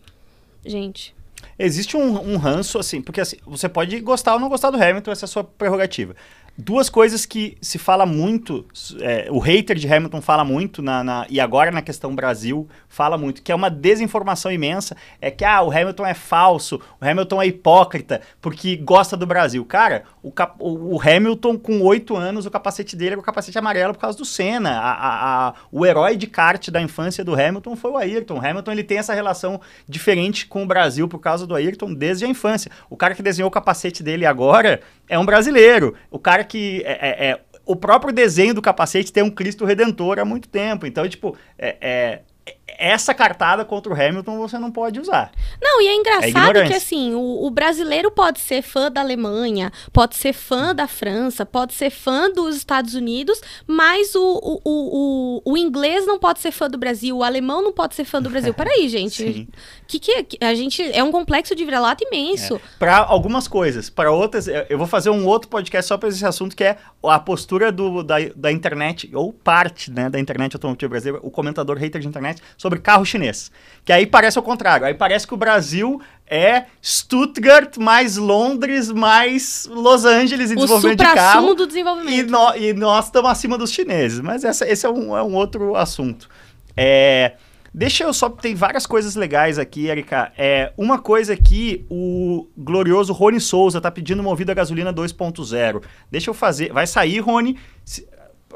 gente. Existe um, um ranço, assim, porque assim, você pode gostar ou não gostar do Hamilton, essa é a sua prerrogativa. Duas coisas que se fala muito, é, o hater de Hamilton fala muito, na, na, e agora na questão Brasil fala muito, que é uma desinformação imensa, é que ah, o Hamilton é falso, o Hamilton é hipócrita, porque gosta do Brasil. Cara, o, o, Hamilton com oito anos, o capacete dele era o capacete amarelo por causa do Senna. A, a, a, o herói de kart da infância do Hamilton foi o Ayrton. O Hamilton ele tem essa relação diferente com o Brasil por causa do Ayrton desde a infância. O cara que desenhou o capacete dele agora é um brasileiro. O cara que é, é, é, o próprio desenho do capacete tem um Cristo Redentor há muito tempo. Então, tipo, é, é essa cartada contra o Hamilton você não pode usar. Não, e é engraçado é que assim, o, o, brasileiro pode ser fã da Alemanha, pode ser fã da França, pode ser fã dos Estados Unidos, mas o, o, o, o, inglês não pode ser fã do Brasil, o alemão não pode ser fã do Brasil. Peraí, [LAUGHS] gente. que, que a gente é um complexo de vira-lata imenso. É. Para algumas coisas, para outras, eu vou fazer um outro podcast só para esse assunto que é a postura do, da, da internet, ou parte né, da internet automotiva brasileira, o comentador hater de internet, sobre carro chinês. Que aí parece o contrário. Aí parece que o Brasil é Stuttgart mais Londres mais Los Angeles em o desenvolvimento de carro. do desenvolvimento. E, no, e nós estamos acima dos chineses. Mas essa, esse é um, é um outro assunto. É... Deixa eu só. Tem várias coisas legais aqui, Erika. É, uma coisa que o glorioso Rony Souza tá pedindo movido a gasolina 2.0. Deixa eu fazer. Vai sair, Rony.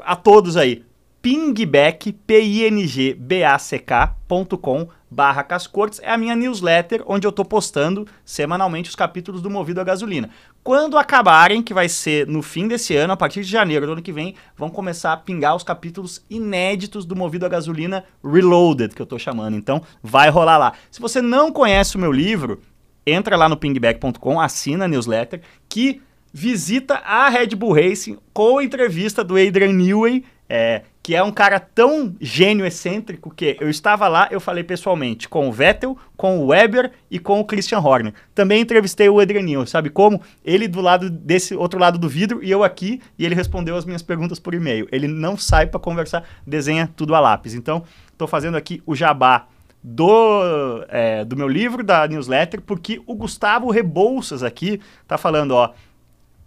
A todos aí pingback, P-I-N-G-B-A-C-K.com barra Cascortes é a minha newsletter, onde eu estou postando semanalmente os capítulos do Movido a Gasolina. Quando acabarem, que vai ser no fim desse ano, a partir de janeiro do ano que vem, vão começar a pingar os capítulos inéditos do Movido a Gasolina Reloaded, que eu estou chamando. Então, vai rolar lá. Se você não conhece o meu livro, entra lá no pingback.com, assina a newsletter, que visita a Red Bull Racing com a entrevista do Adrian Newey, é, que é um cara tão gênio excêntrico que eu estava lá, eu falei pessoalmente com o Vettel, com o Weber e com o Christian Horner. Também entrevistei o Adrianinho, sabe como? Ele do lado desse outro lado do vidro e eu aqui, e ele respondeu as minhas perguntas por e-mail. Ele não sai para conversar, desenha tudo a lápis. Então, estou fazendo aqui o jabá do, é, do meu livro, da newsletter, porque o Gustavo Rebouças aqui tá falando, ó,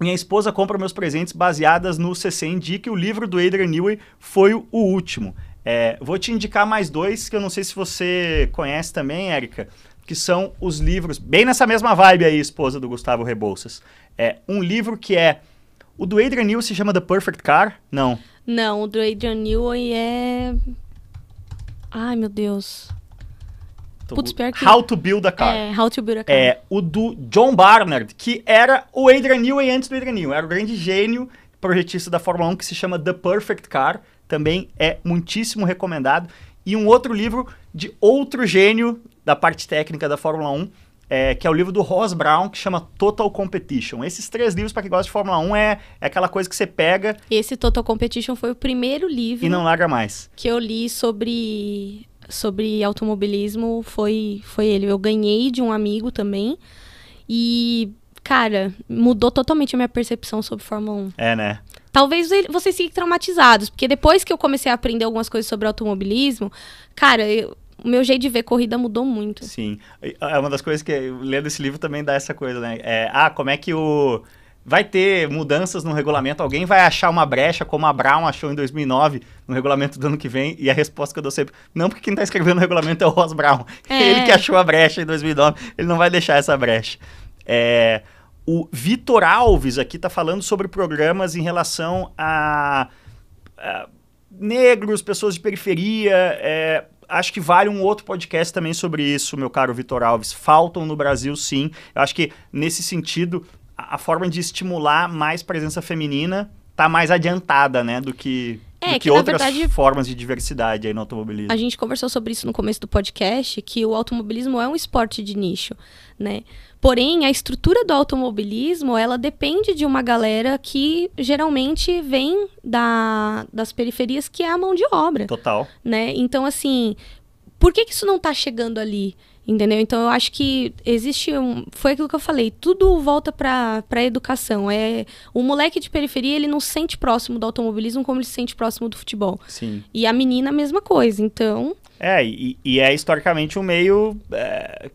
minha esposa compra meus presentes baseadas no CC Indica e o livro do Adrian Newey foi o último. É, vou te indicar mais dois que eu não sei se você conhece também, Érica, que são os livros, bem nessa mesma vibe aí, esposa do Gustavo Rebouças. É, um livro que é. O do Adrian Newey se chama The Perfect Car? Não. Não, o do Adrian Newey é. Ai, meu Deus. Putz, pior que... How to Build a Car. É, How to Build a Car. É, o do John Barnard, que era o Adrian Newey antes do Adrian Newey. Era o grande gênio projetista da Fórmula 1 que se chama The Perfect Car. Também é muitíssimo recomendado. E um outro livro de outro gênio da parte técnica da Fórmula 1, é, que é o livro do Ross Brown, que chama Total Competition. Esses três livros, para quem gosta de Fórmula 1, é, é aquela coisa que você pega. Esse Total Competition foi o primeiro livro. E não larga mais. Que eu li sobre sobre automobilismo foi, foi ele. Eu ganhei de um amigo também. E, cara, mudou totalmente a minha percepção sobre Fórmula 1. É, né? Talvez vocês fiquem traumatizados, porque depois que eu comecei a aprender algumas coisas sobre automobilismo, cara, eu, o meu jeito de ver corrida mudou muito. Sim. É uma das coisas que lendo esse livro também dá essa coisa, né? É, ah, como é que o vai ter mudanças no regulamento, alguém vai achar uma brecha, como a Brown achou em 2009, no regulamento do ano que vem, e a resposta que eu dou sempre, não, porque quem está escrevendo o regulamento é o Ross Brown. É. [LAUGHS] Ele que achou a brecha em 2009, ele não vai deixar essa brecha. É, o Vitor Alves aqui está falando sobre programas em relação a, a negros, pessoas de periferia, é, acho que vale um outro podcast também sobre isso, meu caro Vitor Alves. Faltam no Brasil, sim. Eu acho que, nesse sentido, a, forma de estimular mais presença feminina tá mais adiantada, né, do que, é, que, que outras verdade, formas de diversidade aí no automobilismo. A gente conversou sobre isso no começo do podcast, que o automobilismo é um esporte de nicho, né? Porém, a estrutura do automobilismo, ela depende de uma galera que geralmente vem da, das periferias, que é a mão de obra. Total. Né? Então, assim, por que, que isso não está chegando ali? Entendeu? Então eu acho que existe um. Foi aquilo que eu falei, tudo volta para a educação. É, o moleque de periferia, ele não se sente próximo do automobilismo como ele se sente próximo do futebol. Sim. E a menina, a mesma coisa. Então. É, e, e é historicamente um meio é,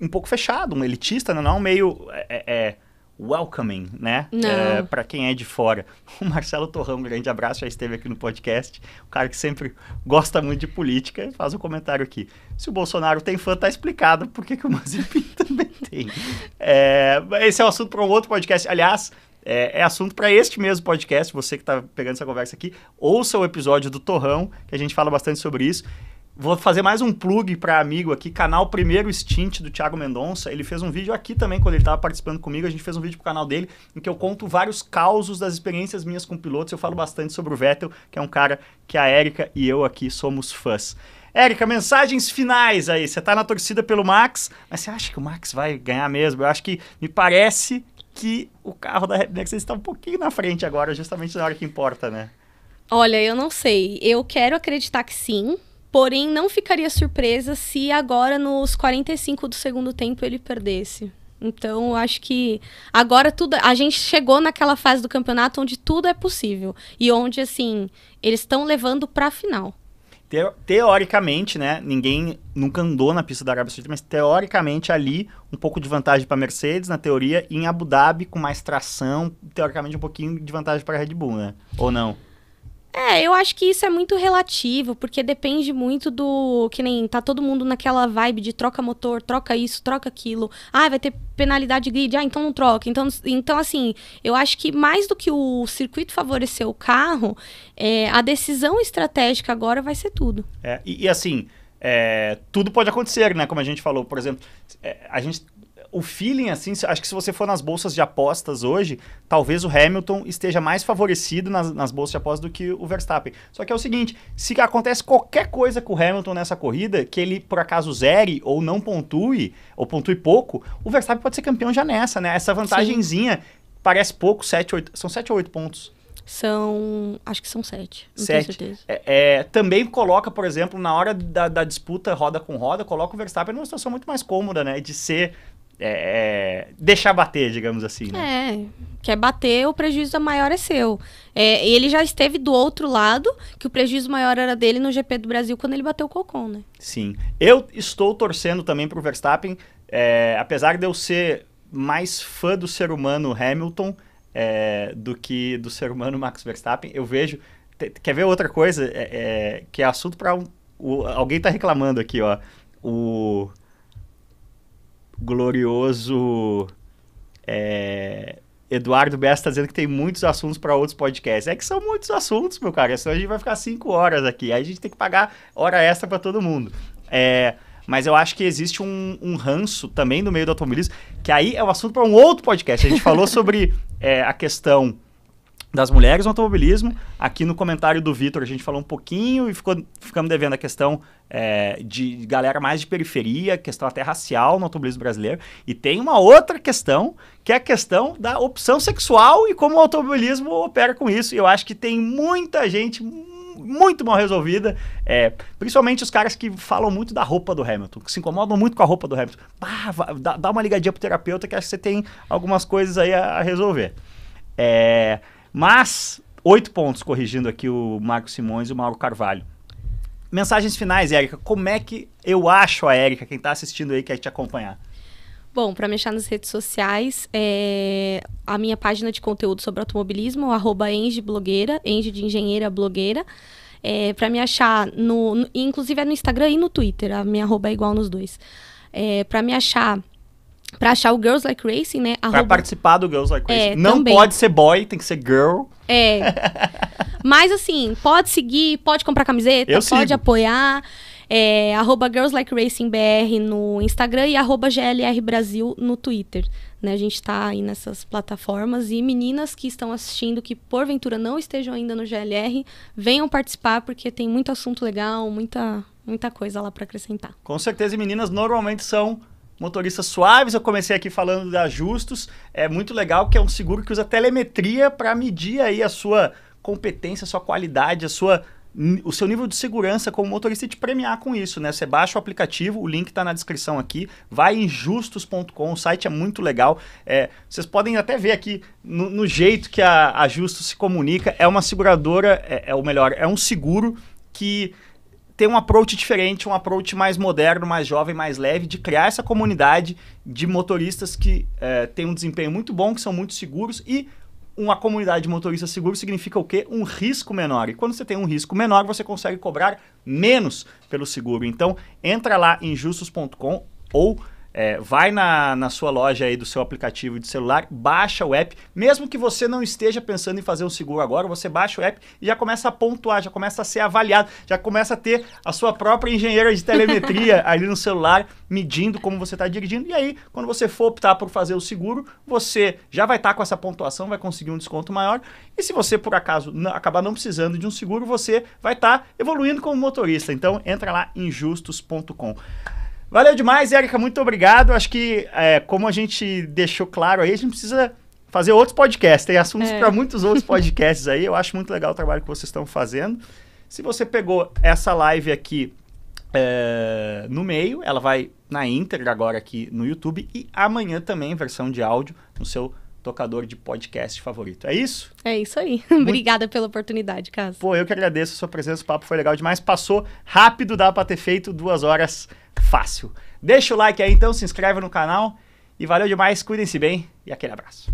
um pouco fechado, um elitista, né? não é um meio. É, é welcoming, né? É, para quem é de fora. [LAUGHS] O Marcelo Torrão, um grande abraço, já esteve aqui no podcast. O cara que sempre gosta muito de política, faz um comentário aqui. Se o Bolsonaro tem fã, tá explicado por que, que o Mazepin [LAUGHS] também tem. É, esse é um assunto para um outro podcast. Aliás, é, é, assunto para este mesmo podcast. Você que está pegando essa conversa aqui, ouça o episódio do Torrão, que a gente fala bastante sobre isso. Vou fazer mais um plug para amigo aqui, canal Primeiro Stint do Thiago Mendonça. Ele fez um vídeo aqui também quando ele estava participando comigo. A gente fez um vídeo pro canal dele em que eu conto vários causos das experiências minhas com pilotos. Eu falo bastante sobre o Vettel, que é um cara que a Érica e eu aqui somos fãs. Érica, mensagens finais aí. Você tá na torcida pelo Max, mas você acha que o Max vai ganhar mesmo? Eu acho que me parece que o carro da Bull está um pouquinho na frente agora, justamente na hora que importa, né? Olha, eu não sei. Eu quero acreditar que sim, Porém, não ficaria surpresa se agora, nos 45 do segundo tempo, ele perdesse. Então, eu acho que agora tudo. A gente chegou naquela fase do campeonato onde tudo é possível. E onde, assim, eles estão levando para a final. Teoricamente, né? Ninguém nunca andou na pista da Arábia Saudita, mas teoricamente ali, um pouco de vantagem para Mercedes, na teoria, e em Abu Dhabi, com mais tração, teoricamente um pouquinho de vantagem para Red Bull, né? Ou não? É, eu acho que isso é muito relativo, porque depende muito do. Que nem tá todo mundo naquela vibe de troca motor, troca isso, troca aquilo. Ah, vai ter penalidade de grid, ah, então não troca. Então, então assim, eu acho que mais do que o circuito favorecer o carro, é, a decisão estratégica agora vai ser tudo. É, e, e assim, é, tudo pode acontecer, né? Como a gente falou, por exemplo, é, a gente o feeling, assim, acho que se você for nas bolsas de apostas hoje, talvez o Hamilton esteja mais favorecido nas, nas bolsas de apostas do que o Verstappen. Só que é o seguinte: se acontece qualquer coisa com o Hamilton nessa corrida, que ele por acaso zere ou não pontue, ou pontue pouco, o Verstappen pode ser campeão já nessa, né? Essa vantagenzinha Sim. parece pouco, 7, 8, são 7 ou 8 pontos. São. Acho que são sete. Não sete. tenho certeza. É, é, também coloca, por exemplo, na hora da, da, disputa roda com roda, coloca o Verstappen numa situação muito mais cômoda, né? De ser é, é, deixar bater, digamos assim. Né? É, quer bater, o prejuízo maior é seu. É, ele já esteve do outro lado, que o prejuízo maior era dele no GP do Brasil quando ele bateu o Cocon, né? Sim. Eu estou torcendo também para o Verstappen, é, apesar de eu ser mais fã do ser humano Hamilton é, do que do ser humano [LAUGHS] Max Verstappen, eu vejo. Quer ver outra coisa? É, é, que é assunto para um, alguém está reclamando aqui, ó. O glorioso é, Eduardo Bessa está dizendo que tem muitos assuntos para outros podcasts. É que são muitos assuntos, meu cara. Senão a gente vai ficar cinco horas aqui. Aí a gente tem que pagar hora extra para todo mundo. É, mas eu acho que existe um, um, ranço também no meio do automobilismo, que aí é um assunto para um outro podcast. A gente falou [LAUGHS] sobre é, a questão das mulheres no automobilismo. Aqui no comentário do Vitor a gente falou um pouquinho e ficou, ficamos devendo a questão é, de galera mais de periferia, questão até racial no automobilismo brasileiro. E tem uma outra questão, que é a questão da opção sexual e como o automobilismo opera com isso. E eu acho que tem muita gente muito mal resolvida, é, principalmente os caras que falam muito da roupa do Hamilton, que se incomodam muito com a roupa do Hamilton. Dá, dá uma ligadinha pro terapeuta que acho que você tem algumas coisas aí a, a resolver. É, mas, oito pontos, corrigindo aqui o Marcos Simões e o Mauro Carvalho. mensagens finais, Érica. Como é que eu acho a Érica, quem está assistindo aí, quer te acompanhar? Bom, para me achar nas redes sociais, é a minha página de conteúdo sobre automobilismo, arroba Blogueira, Enge de Engenheira Blogueira. É, para me achar, no, no, inclusive é no Instagram e no Twitter, a minha arroba é igual nos dois. É, para me achar Pra achar o Girls Like Racing, né? Arroba... Pra participar do Girls Like Racing. É, não também. pode ser boy, tem que ser girl. É. [LAUGHS] Mas assim, pode seguir, pode comprar camiseta, Eu pode sigo. apoiar. É, arroba Girls Like Racing BR no Instagram e arroba GLR Brasil no Twitter. Né? A gente está aí nessas plataformas e meninas que estão assistindo, que porventura não estejam ainda no GLR, venham participar porque tem muito assunto legal, muita, muita coisa lá para acrescentar. Com certeza, e meninas normalmente são motoristas suaves. Eu comecei aqui falando da Justus. É muito legal que é um seguro que usa telemetria para medir aí a sua competência, a sua qualidade, a sua o seu nível de segurança como motorista e te premiar com isso, né? Você baixa o aplicativo, o link está na descrição aqui, vai em justus.com, o site é muito legal. É, vocês podem até ver aqui no, no jeito que a, a Justus se comunica, é uma seguradora, é, é o melhor, é um seguro que tem um approach diferente, um approach mais moderno, mais jovem, mais leve, de criar essa comunidade de motoristas que é, tem um desempenho muito bom, que são muito seguros e uma comunidade de motoristas seguros significa o quê? Um risco menor. E quando você tem um risco menor, você consegue cobrar menos pelo seguro. Então, entra lá em justus.com ou é, vai na, na sua loja aí do seu aplicativo de celular, baixa o app, mesmo que você não esteja pensando em fazer um seguro agora, você baixa o app e já começa a pontuar, já começa a ser avaliado, já começa a ter a sua própria engenheira de telemetria [LAUGHS] ali no celular, medindo como você está dirigindo. E aí, quando você for optar por fazer o seguro, você já vai estar tá com essa pontuação, vai conseguir um desconto maior. E se você, por acaso, não, acabar não precisando de um seguro, você vai estar tá evoluindo como motorista. Então, entra lá em justos.com. Valeu demais, Érica, muito obrigado. Acho que, é, como a gente deixou claro aí, a gente precisa fazer outros podcasts. Tem assuntos é. para muitos outros podcasts aí. Eu acho muito legal o trabalho que vocês estão fazendo. Se você pegou essa live aqui é, no meio, ela vai na íntegra agora aqui no YouTube e amanhã também versão de áudio no seu tocador de podcast favorito. É isso? É isso aí. [LAUGHS] Muito... Obrigada pela oportunidade, Caso. Pô, eu que agradeço a sua presença. O papo foi legal demais. Passou rápido, dá para ter feito duas horas fácil. Deixa o like aí então, se inscreve no canal e valeu demais. Cuidem-se bem e aquele abraço.